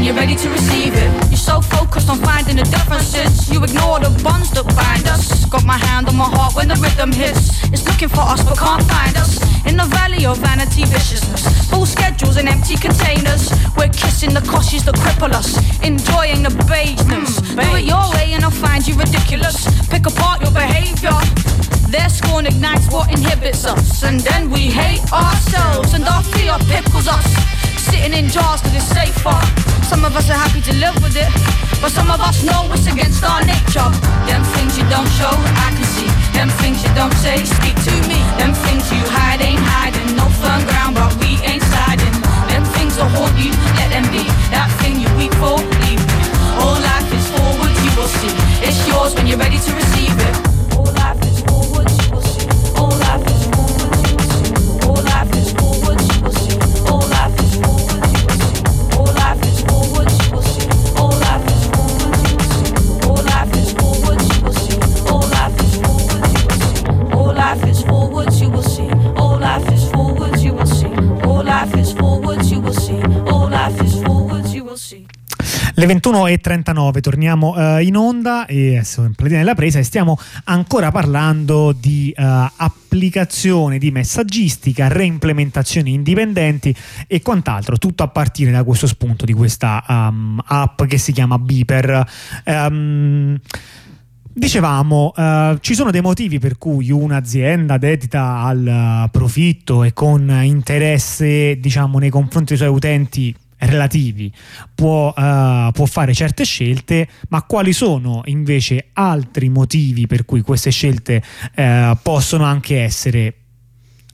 you're ready to receive it. You're so focused on finding the differences, you ignore the bonds that bind us. Got my hand on my heart when the rhythm hits. It's looking for us but can't find us. In the valley of vanity viciousness, full schedules and empty containers. We're kissing the cautious that cripple us, enjoying the baseness. Mm. Do it your way and I'll find you ridiculous. Pick apart your behavior. Their scorn ignites what inhibits us, and then we hate ourselves, and our fear pickles us. Sitting in jars cause it's safer. Some of us are happy to live with it. But some of us know it's against our nature. Them things you don't show, I can see. Them things you don't say, speak to me. Them things you hide ain't hiding. No firm ground, but we ain't sliding. Them things will haunt you, let them be. That thing you weak for, leave. All life is forward, you will see. It's yours when you're ready to receive it. Le 21.39 torniamo uh, in onda e siamo in platina della presa e stiamo ancora parlando di uh, applicazione di messaggistica, reimplementazioni indipendenti e quant'altro, tutto a partire da questo spunto di questa um, app che si chiama Beeper. Um, Dicevamo, uh, ci sono dei motivi per cui un'azienda dedita al uh, profitto e con interesse, diciamo, nei confronti dei suoi utenti relativi può, uh, può, fare certe scelte, ma quali sono invece altri motivi per cui queste scelte uh, possono anche essere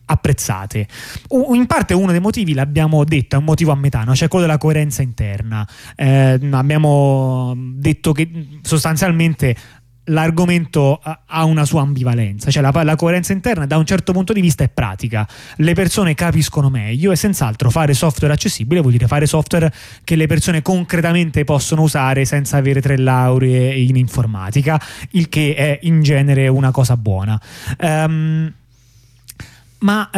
apprezzate. In parte uno dei motivi l'abbiamo detto, è un motivo a metà, no? cioè quello della coerenza interna. Eh, abbiamo detto che sostanzialmente l'argomento ha una sua ambivalenza, cioè la, la, coerenza interna da un certo punto di vista è pratica, le persone capiscono meglio e senz'altro fare software accessibile vuol dire fare software che le persone concretamente possono usare senza avere tre lauree in informatica, il che è in genere una cosa buona. Um, ma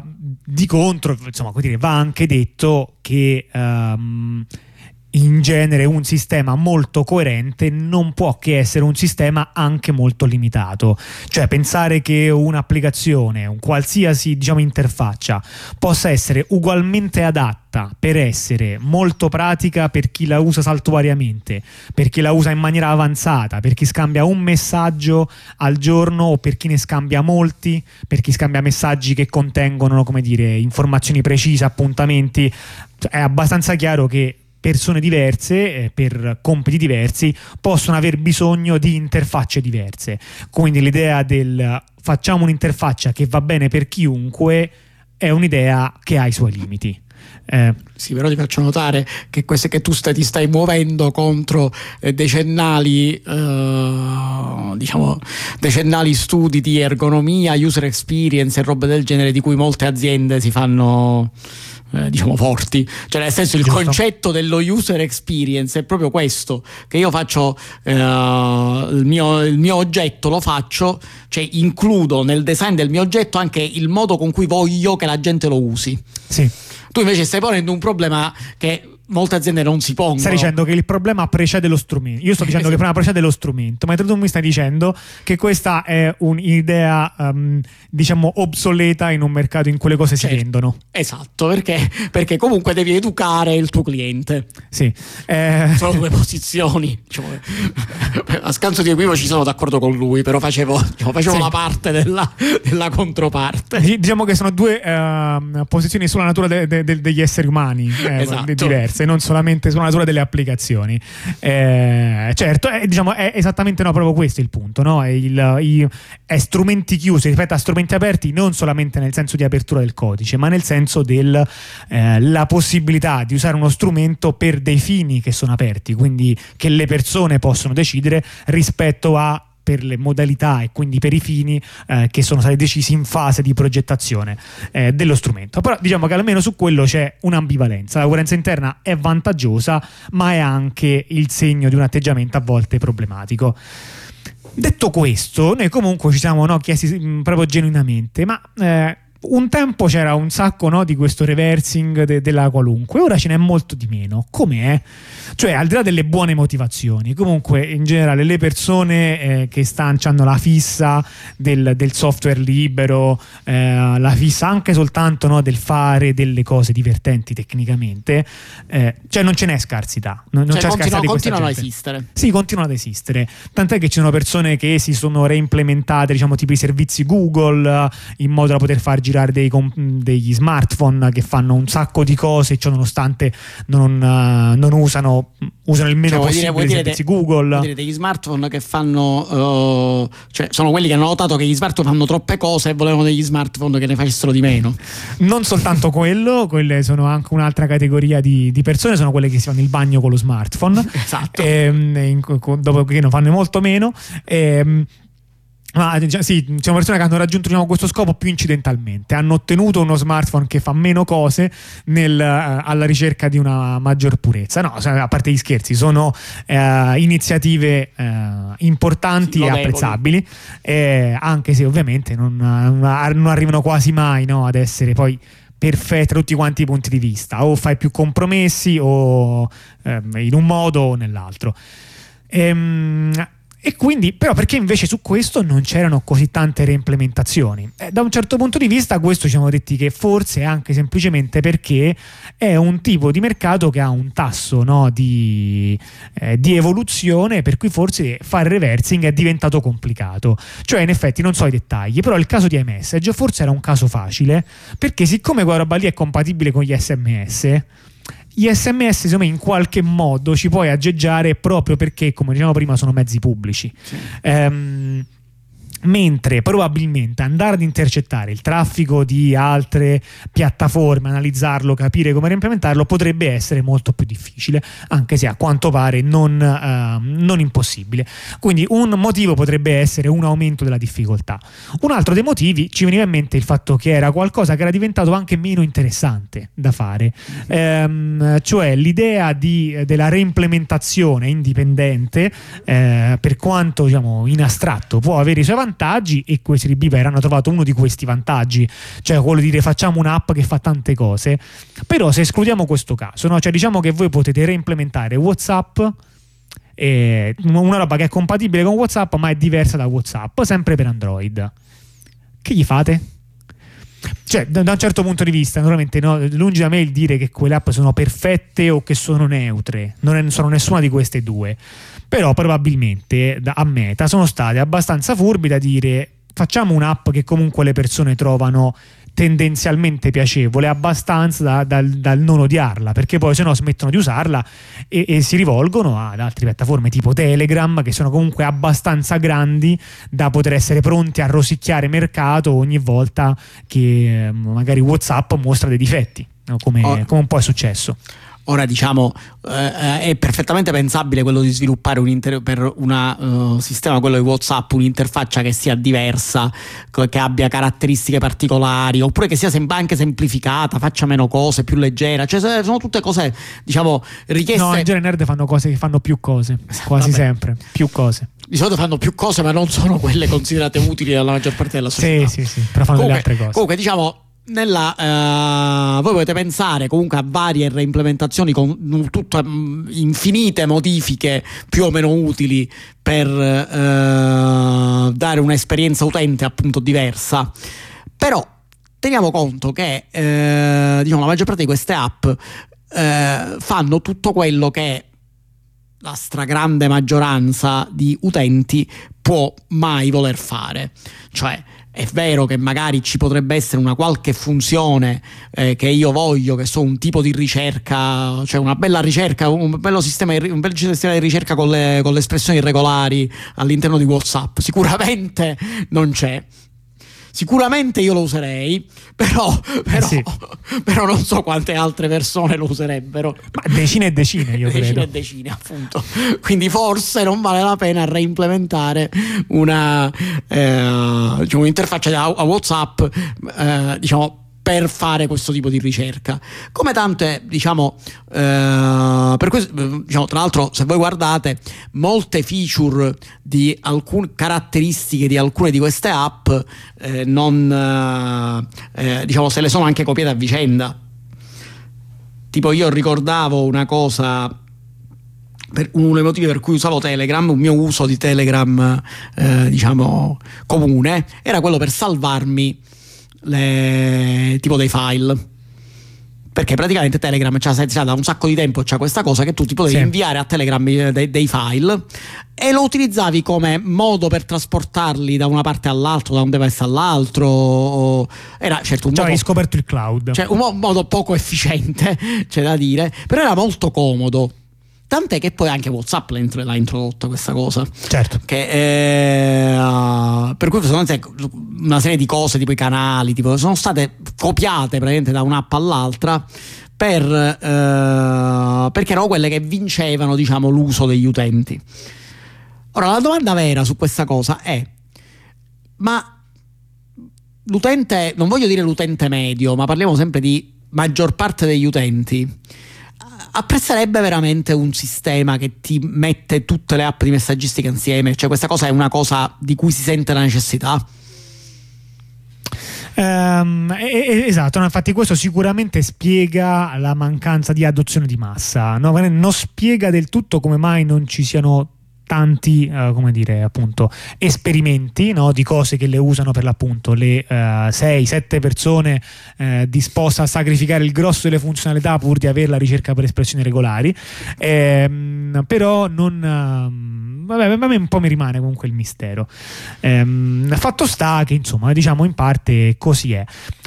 uh, di contro, insomma, dire, va anche detto che um, in genere un sistema molto coerente non può che essere un sistema anche molto limitato. Cioè pensare che un'applicazione, un qualsiasi diciamo, interfaccia possa essere ugualmente adatta per essere molto pratica per chi la usa saltuariamente, per chi la usa in maniera avanzata, per chi scambia un messaggio al giorno o per chi ne scambia molti, per chi scambia messaggi che contengono, come dire, informazioni precise, appuntamenti, è abbastanza chiaro che persone diverse eh, per compiti diversi possono aver bisogno di interfacce diverse. Quindi l'idea del facciamo un'interfaccia che va bene per chiunque è un'idea che ha i suoi limiti. Eh. Sì, però ti faccio notare che, queste, che tu stai, ti stai muovendo contro eh, decennali, eh, diciamo, decennali studi di ergonomia, user experience e robe del genere di cui molte aziende si fanno eh, diciamo forti, cioè nel senso il Giusto. concetto dello user experience è proprio questo, che io faccio eh, il, mio, il, mio, oggetto, lo faccio, cioè includo nel design del mio oggetto anche il modo con cui voglio che la gente lo usi. Sì. Tu invece stai ponendo un problema che molte aziende non si pongono. Stai dicendo che il problema precede lo strumento. Io sto dicendo che il problema precede lo strumento, ma tu mi stai dicendo che questa è un'idea, um, diciamo, obsoleta in un mercato in cui le cose certo. si vendono. Esatto, perché, perché, comunque devi educare il tuo cliente. Sì. Eh... Sono due posizioni. Diciamo, a scanso di equivoco ci sono d'accordo con lui, però facevo, diciamo, facevo sì. la parte della, della, controparte. Diciamo che sono due uh, posizioni sulla natura de, de, de, degli esseri umani eh, esatto. diverse diverse, non solamente sulla natura delle applicazioni. Eh, certo, è, diciamo, è esattamente no, proprio questo il punto, no? è, il, i, è strumenti chiusi rispetto a strumenti aperti non solamente nel senso di apertura del codice, ma nel senso della eh, possibilità di usare uno strumento per dei fini che sono aperti, quindi che le persone possono decidere rispetto a per le modalità e quindi per i fini eh, che sono stati decisi in fase di progettazione eh, dello strumento. Però diciamo che almeno su quello c'è un'ambivalenza. La coerenza interna è vantaggiosa, ma è anche il segno di un atteggiamento a volte problematico. Detto questo, noi comunque ci siamo no, chiesti mh, proprio genuinamente, ma eh, un tempo c'era un sacco no, di questo reversing de- della qualunque, ora ce n'è molto di meno. Com'è? Cioè, al di là delle buone motivazioni, comunque in generale le persone eh, che stanno, hanno la fissa del, del software libero, eh, la fissa anche soltanto no, del fare delle cose divertenti tecnicamente, eh, cioè non ce n'è scarsità. Non, non cioè, c'è continua, scarsità continuano a esistere. Sì, continuano ad esistere. Tant'è che ci sono persone che si sono reimplementate, diciamo, tipo i servizi Google, in modo da poter far girare dei, degli smartphone che fanno un sacco di cose, ciò nonostante non, uh, non usano usano il meno cioè, possibile dire, i servizi de- Google. Vuol dire degli smartphone che fanno, uh, cioè sono quelli che hanno notato che gli smartphone fanno troppe cose e volevano degli smartphone che ne facessero di meno. Non soltanto quello, quelle sono anche un'altra categoria di, di, persone, sono quelle che si fanno il bagno con lo smartphone. Esatto. E, ehm, dopo che non fanno molto meno. E, ehm, ma sì, ci sono persone che hanno raggiunto diciamo, questo scopo più incidentalmente, hanno ottenuto uno smartphone che fa meno cose nel, uh, alla ricerca di una maggior purezza. No, a parte gli scherzi, sono uh, iniziative uh, importanti sì, e apprezzabili, eh, anche se ovviamente non, non arrivano quasi mai no, ad essere poi perfette da tutti quanti i punti di vista, o fai più compromessi o ehm, in un modo o nell'altro. Ehm, e quindi, però, perché invece su questo non c'erano così tante reimplementazioni? Eh, da un certo punto di vista, questo ci siamo detti che forse è anche semplicemente perché è un tipo di mercato che ha un tasso no, di, eh, di, evoluzione, per cui forse fare reversing è diventato complicato. Cioè, in effetti, non so i dettagli, però il caso di iMessage forse era un caso facile, perché siccome quella roba lì è compatibile con gli SMS gli sms secondo me in qualche modo ci puoi aggeggiare proprio perché come dicevamo prima sono mezzi pubblici sì. ehm, mentre probabilmente andare ad intercettare il traffico di altre piattaforme, analizzarlo, capire come reimplementarlo potrebbe essere molto più difficile, anche se a quanto pare non, uh, non, impossibile. Quindi un motivo potrebbe essere un aumento della difficoltà. Un altro dei motivi ci veniva in mente il fatto che era qualcosa che era diventato anche meno interessante da fare, ehm, cioè l'idea di, della reimplementazione indipendente, eh, per quanto diciamo, in astratto può avere i suoi vantaggi, vantaggi e questi di Beaver hanno trovato uno di questi vantaggi, cioè quello di dire facciamo un'app che fa tante cose. Però se escludiamo questo caso, no? cioè diciamo che voi potete reimplementare WhatsApp eh, una roba che è compatibile con WhatsApp ma è diversa da WhatsApp, sempre per Android. Che gli fate? Cioè, da, un certo punto di vista, naturalmente, no, lungi da me il dire che quelle app sono perfette o che sono neutre, non è, sono nessuna di queste due però probabilmente a meta sono stati abbastanza furbi da dire facciamo un'app che comunque le persone trovano tendenzialmente piacevole abbastanza da, da, dal non odiarla perché poi se no smettono di usarla e, e, si rivolgono ad altre piattaforme tipo Telegram che sono comunque abbastanza grandi da poter essere pronti a rosicchiare mercato ogni volta che magari Whatsapp mostra dei difetti come, oh. come un po' è successo Ora diciamo eh, è perfettamente pensabile quello di sviluppare un inter- per un uh, sistema, quello di WhatsApp, un'interfaccia che sia diversa, che abbia caratteristiche particolari, oppure che sia sem- anche semplificata, faccia meno cose, più leggera. Cioè, sono tutte cose, diciamo, richieste. No, in genere nerd fanno cose che fanno più cose, quasi Vabbè. sempre, più cose. Di solito fanno più cose, ma non sono quelle considerate utili dalla maggior parte della società. Sì, sì, sì, però fanno comunque, delle altre cose. Comunque, diciamo nella, uh, voi potete pensare comunque a varie reimplementazioni con tutte um, infinite modifiche più o meno utili per uh, dare un'esperienza utente appunto diversa. Però teniamo conto che uh, diciamo, la maggior parte di queste app fanno tutto quello che la stragrande maggioranza di utenti può mai voler fare. Cioè è vero che magari ci potrebbe essere una qualche funzione eh, che io voglio, che so un tipo di ricerca, cioè una bella ricerca, un, sistema, un bel sistema di ricerca con le, con le espressioni irregolari all'interno di WhatsApp. Sicuramente non c'è. Sicuramente io lo userei, però, però, eh sì. però, non so quante altre persone lo userebbero. Ma decine e decine, io decine credo. Decine e decine, appunto. Quindi forse non vale la pena reimplementare una, eh, diciamo, un'interfaccia a, WhatsApp, eh, diciamo, per fare questo tipo di ricerca. Come tante, diciamo, eh, questo, diciamo, tra l'altro, se voi guardate, molte feature di alcune caratteristiche di alcune di queste app, eh, non, eh, eh diciamo, se le sono anche copiate a vicenda. Tipo, io ricordavo una cosa per uno dei motivi per cui usavo Telegram, un mio uso di Telegram eh, diciamo comune, era quello per salvarmi le, tipo dei file. Perché praticamente Telegram c'ha, da un sacco di tempo c'ha questa cosa che tu ti potevi sì. inviare a Telegram dei, dei, file e lo utilizzavi come modo per trasportarli da una parte all'altra da un device all'altro era certo un cioè modo, hai scoperto il cloud. cioè un modo poco efficiente c'è da dire però era molto comodo Tant'è che poi anche WhatsApp l'ha introdotta questa cosa. Certo. Che, eh, per cui una serie di cose, tipo i canali, tipo, sono state copiate praticamente da un'app all'altra. Per, eh, perché erano quelle che vincevano diciamo, l'uso degli utenti. Ora la domanda vera su questa cosa è: ma l'utente, non voglio dire l'utente medio, ma parliamo sempre di maggior parte degli utenti apprezzerebbe veramente un sistema che ti mette tutte le app di messaggistica insieme? Cioè questa cosa è una cosa di cui si sente la necessità? Um, esatto, no, infatti questo sicuramente spiega la mancanza di adozione di massa, no? non spiega del tutto come mai non ci siano tanti uh, come dire appunto esperimenti no, di cose che le usano per l'appunto le 6-7 uh, persone uh, disposte a sacrificare il grosso delle funzionalità pur di avere la ricerca per espressioni regolari. Ehm, però non ehm, vabbè a me un po' mi rimane comunque il mistero ehm, fatto sta che insomma diciamo in parte così è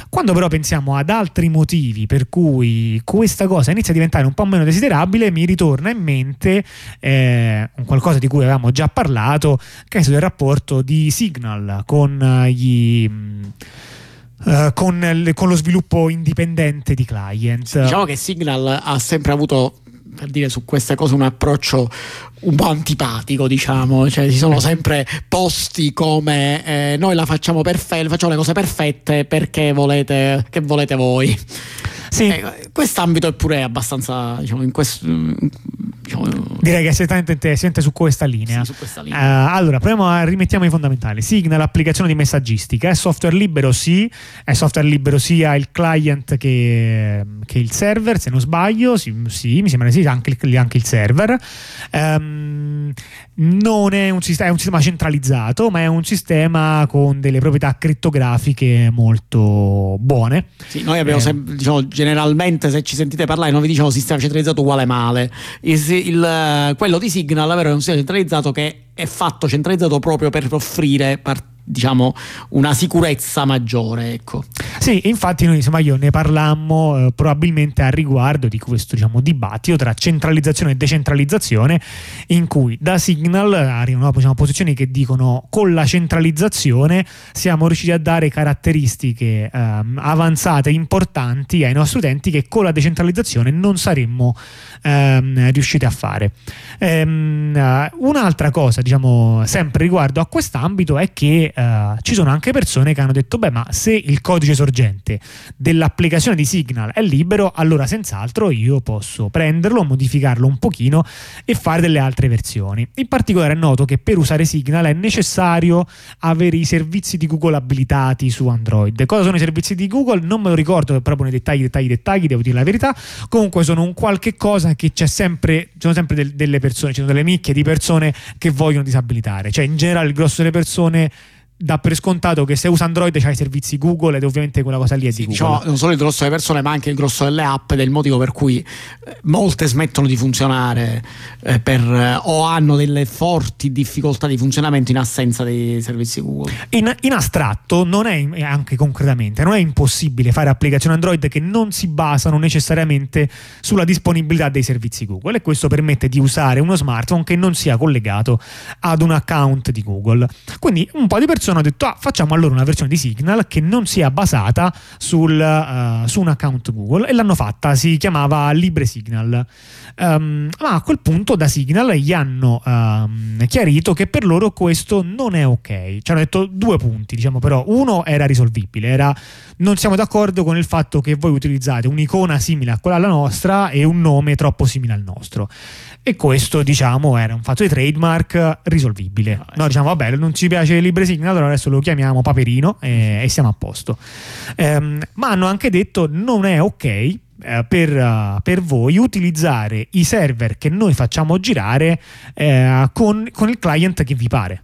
quando però pensiamo ad altri motivi per cui questa cosa inizia a diventare un po' meno desiderabile mi ritorna in mente eh, qualcosa di cui avevamo già parlato, che è del rapporto di Signal con gli... Uh, con, con, lo sviluppo indipendente di client. Diciamo che Signal ha sempre avuto per dire su queste cose un approccio un po' antipatico, diciamo, cioè si sono sempre posti come eh, noi la facciamo perfetta, facciamo le cose perfette perché volete, che volete voi. Sì. Eh, quest'ambito è pure abbastanza, diciamo, in questo, diciamo, direi che è esattamente su questa linea. Sì, su questa linea. Uh, allora, proviamo a rimettiamo i fondamentali. Signal, applicazione di messaggistica, è software libero? Sì, è software libero sia il client che, che il server, se non sbaglio, sì, sì, mi sembra sì, anche il, anche il server. Um, non è un, sistema, è un sistema centralizzato, ma è un sistema con delle proprietà crittografiche molto buone. Sì, noi abbiamo eh. sempre, diciamo, generalmente, se ci sentite parlare, noi vi diciamo sistema centralizzato uguale male. Il, il, quello di Signal, è un sistema centralizzato che è fatto centralizzato proprio per offrire part- diciamo una sicurezza maggiore ecco. sì infatti noi insomma io ne parlammo eh, probabilmente a riguardo di questo diciamo dibattito tra centralizzazione e decentralizzazione in cui da Signal arrivano diciamo, posizioni che dicono con la centralizzazione siamo riusciti a dare caratteristiche eh, avanzate importanti ai nostri utenti che con la decentralizzazione non saremmo ehm, riusciti a fare ehm, uh, un'altra cosa diciamo sempre riguardo a quest'ambito è che uh, ci sono anche persone che hanno detto beh ma se il codice sorgente dell'applicazione di Signal è libero allora senz'altro io posso prenderlo, modificarlo un pochino e fare delle altre versioni. In particolare è noto che per usare Signal è necessario avere i servizi di Google abilitati su Android. Cosa sono i servizi di Google? non me lo ricordo proprio nei dettagli, dettagli, dettagli devo dire la verità. Comunque sono un qualche cosa che c'è sempre, ci sono sempre del, delle persone, ci sono delle nicchie di persone che vogliono disabilitare. Cioè in generale il grosso delle persone dà per scontato che se usa Android c'hai i servizi Google ed ovviamente quella cosa lì è sì, di Google. Diciamo, non solo il grosso delle persone ma anche il grosso delle app ed è il motivo per cui eh, molte smettono di funzionare eh, per, eh, o hanno delle forti difficoltà di funzionamento in assenza dei servizi Google. In, in astratto, non è anche concretamente, non è impossibile fare applicazioni Android che non si basano necessariamente sulla disponibilità dei servizi Google e questo permette di usare uno smartphone che non sia collegato ad un account di Google. Quindi un po' di persone persone hanno detto ah, facciamo allora una versione di Signal che non sia basata sul, uh, su un account Google e l'hanno fatta, si chiamava Libre Signal. Um, ma a quel punto da Signal gli hanno um, chiarito che per loro questo non è ok. Ci hanno detto due punti, diciamo però. Uno era risolvibile, era non siamo d'accordo con il fatto che voi utilizzate un'icona simile a quella alla nostra e un nome troppo simile al nostro. E questo, diciamo, era un fatto di trademark risolvibile. Ah, no, diciamo, vabbè, non ci piace il LibreSignal, allora adesso lo chiamiamo Paperino e, e siamo a posto. Um, ma hanno anche detto non è ok eh, per, per, voi utilizzare i server che noi facciamo girare eh, con, con, il client che vi pare.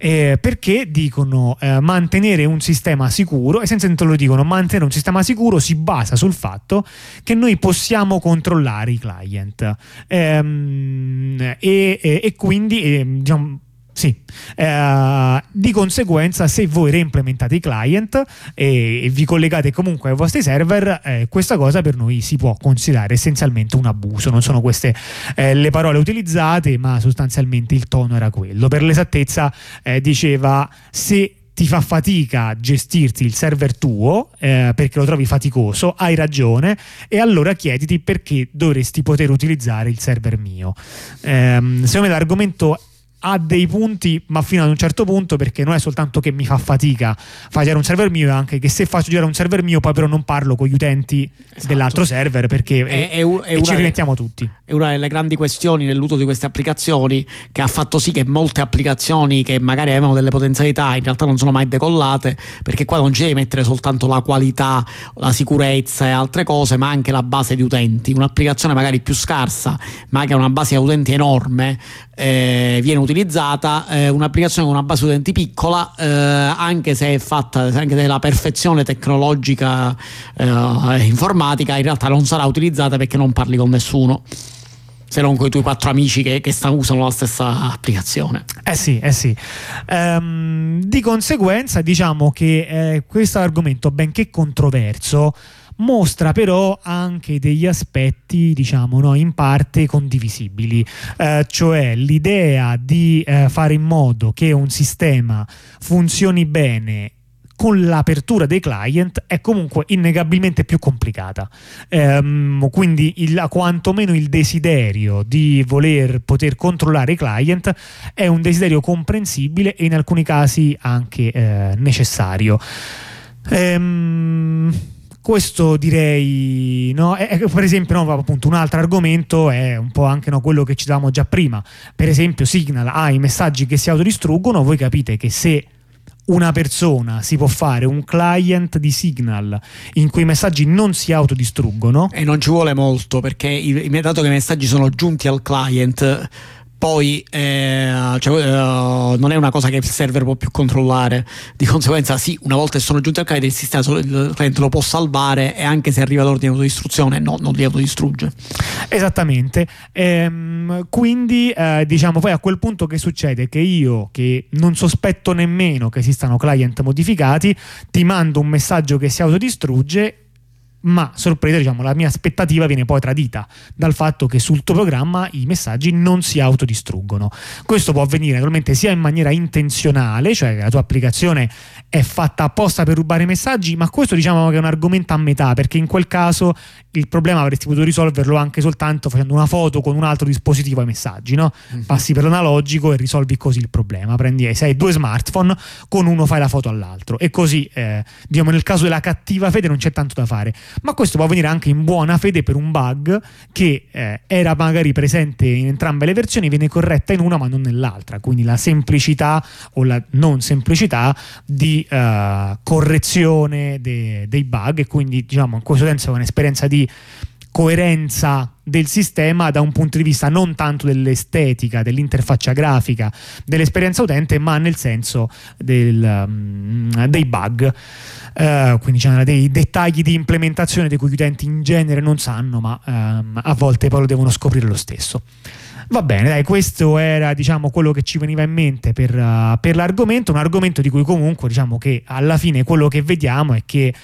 Eh, perché dicono eh, mantenere un sistema sicuro, e senza lo dicono, mantenere un sistema sicuro si basa sul fatto che noi possiamo controllare i client. Ehm, e, e, e, quindi eh, diciamo, sì, eh, di conseguenza se voi reimplementate i client e, e vi collegate comunque ai vostri server, eh, questa cosa per noi si può considerare essenzialmente un abuso, non sono queste eh, le parole utilizzate, ma sostanzialmente il tono era quello. Per l'esattezza eh, diceva se ti fa fatica gestirti il server tuo eh, perché lo trovi faticoso, hai ragione e allora chiediti perché dovresti poter utilizzare il server mio. Eh, secondo me l'argomento ha dei punti, ma fino ad un certo punto, perché non è soltanto che mi fa fatica fare girare un server mio, è anche che se faccio girare un server mio, poi però non parlo con gli utenti esatto. dell'altro server perché è, è, è, è ci rimettiamo tutti. È una delle grandi questioni nell'uso di queste applicazioni che ha fatto sì che molte applicazioni che magari avevano delle potenzialità in realtà non sono mai decollate, perché qua non ci devi mettere soltanto la qualità, la sicurezza e altre cose, ma anche la base di utenti. Un'applicazione magari più scarsa, ma che ha una base di utenti enorme, eh, viene utilizzata eh, un'applicazione con una base utenti piccola eh, anche se è fatta anche se la perfezione tecnologica eh, informatica in realtà non sarà utilizzata perché non parli con nessuno se non con i tuoi quattro amici che, che stanno, usano la stessa applicazione. Eh sì, eh sì. Um, di conseguenza diciamo che eh, questo argomento, benché controverso, mostra però anche degli aspetti, diciamo, no, in parte condivisibili, eh, cioè l'idea di eh, fare in modo che un sistema funzioni bene con l'apertura dei client è comunque innegabilmente più complicata. Ehm, quindi il, quantomeno il desiderio di voler poter controllare i client è un desiderio comprensibile e in alcuni casi anche eh, necessario. Ehm, questo direi, no? è, per esempio, no, appunto, un altro argomento è un po' anche no, quello che ci davamo già prima. Per esempio, Signal ha i messaggi che si autodistruggono. Voi capite che se una persona si può fare un client di Signal in cui i messaggi non si autodistruggono. E non ci vuole molto perché, dato che i messaggi sono giunti al client poi eh, cioè, eh, non è una cosa che il server può più controllare. Di conseguenza sì una volta che sono giunti al client il sistema il client lo può salvare e anche se arriva l'ordine di autodistruzione no, non li autodistrugge. Esattamente. Ehm, quindi eh, diciamo poi a quel punto che succede? Che io che non sospetto nemmeno che esistano client modificati ti mando un messaggio che si autodistrugge ma sorpresa, diciamo, la mia aspettativa viene poi tradita dal fatto che sul tuo programma i messaggi non si autodistruggono. Questo può avvenire naturalmente sia in maniera intenzionale, cioè la tua applicazione è fatta apposta per rubare i messaggi, ma questo diciamo che è un argomento a metà, perché in quel caso il problema avresti potuto risolverlo anche soltanto facendo una foto con un altro dispositivo ai messaggi, no? Mm-hmm. Passi per l'analogico e risolvi così il problema. Prendi, se hai due smartphone, con uno fai la foto all'altro e così, eh, diciamo, nel caso della cattiva fede non c'è tanto da fare ma questo può avvenire anche in buona fede per un bug che eh, era magari presente in entrambe le versioni, viene corretta in una ma non nell'altra, quindi la semplicità o la non semplicità di uh, correzione de- dei bug e quindi diciamo in questo senso è un'esperienza di coerenza del sistema da un punto di vista non tanto dell'estetica, dell'interfaccia grafica, dell'esperienza utente, ma nel senso del, um, dei bug. Uh, quindi c'erano dei dettagli di implementazione di cui gli utenti in genere non sanno, ma um, a volte poi lo devono scoprire lo stesso. Va bene, dai, questo era diciamo, quello che ci veniva in mente per, uh, per l'argomento, un argomento di cui comunque diciamo che alla fine quello che vediamo è che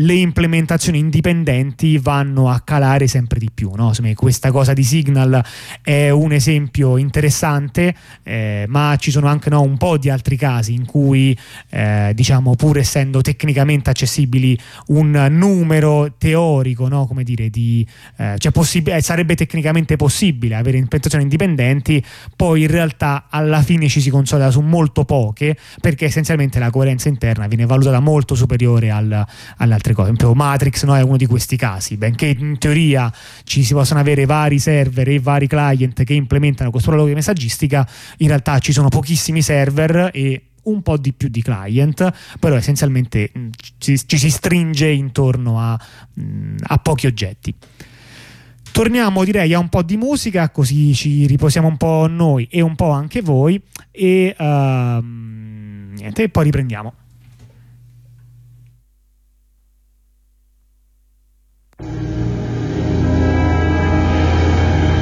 le implementazioni indipendenti vanno a calare sempre di più. No? Questa cosa di Signal è un esempio interessante, eh, ma ci sono anche no, un po' di altri casi in cui, eh, diciamo, pur essendo tecnicamente accessibili, un numero teorico, no? come dire, di, eh, cioè possib- eh, sarebbe tecnicamente possibile avere implementazioni indipendenti, poi in realtà alla fine ci si consolida su molto poche, perché essenzialmente la coerenza interna viene valutata molto superiore al, alle altre cose. Per Matrix no, è uno di questi casi, benché in teoria ci si possano avere vari server e vari client che implementano questo ruolo di messaggistica, in realtà ci sono pochissimi server e un po' di più di client, però essenzialmente mh, ci, ci, si stringe intorno a, mh, a pochi oggetti. Torniamo direi a un po' di musica, così ci riposiamo un po' noi e un po' anche voi e uh, niente, e poi riprendiamo.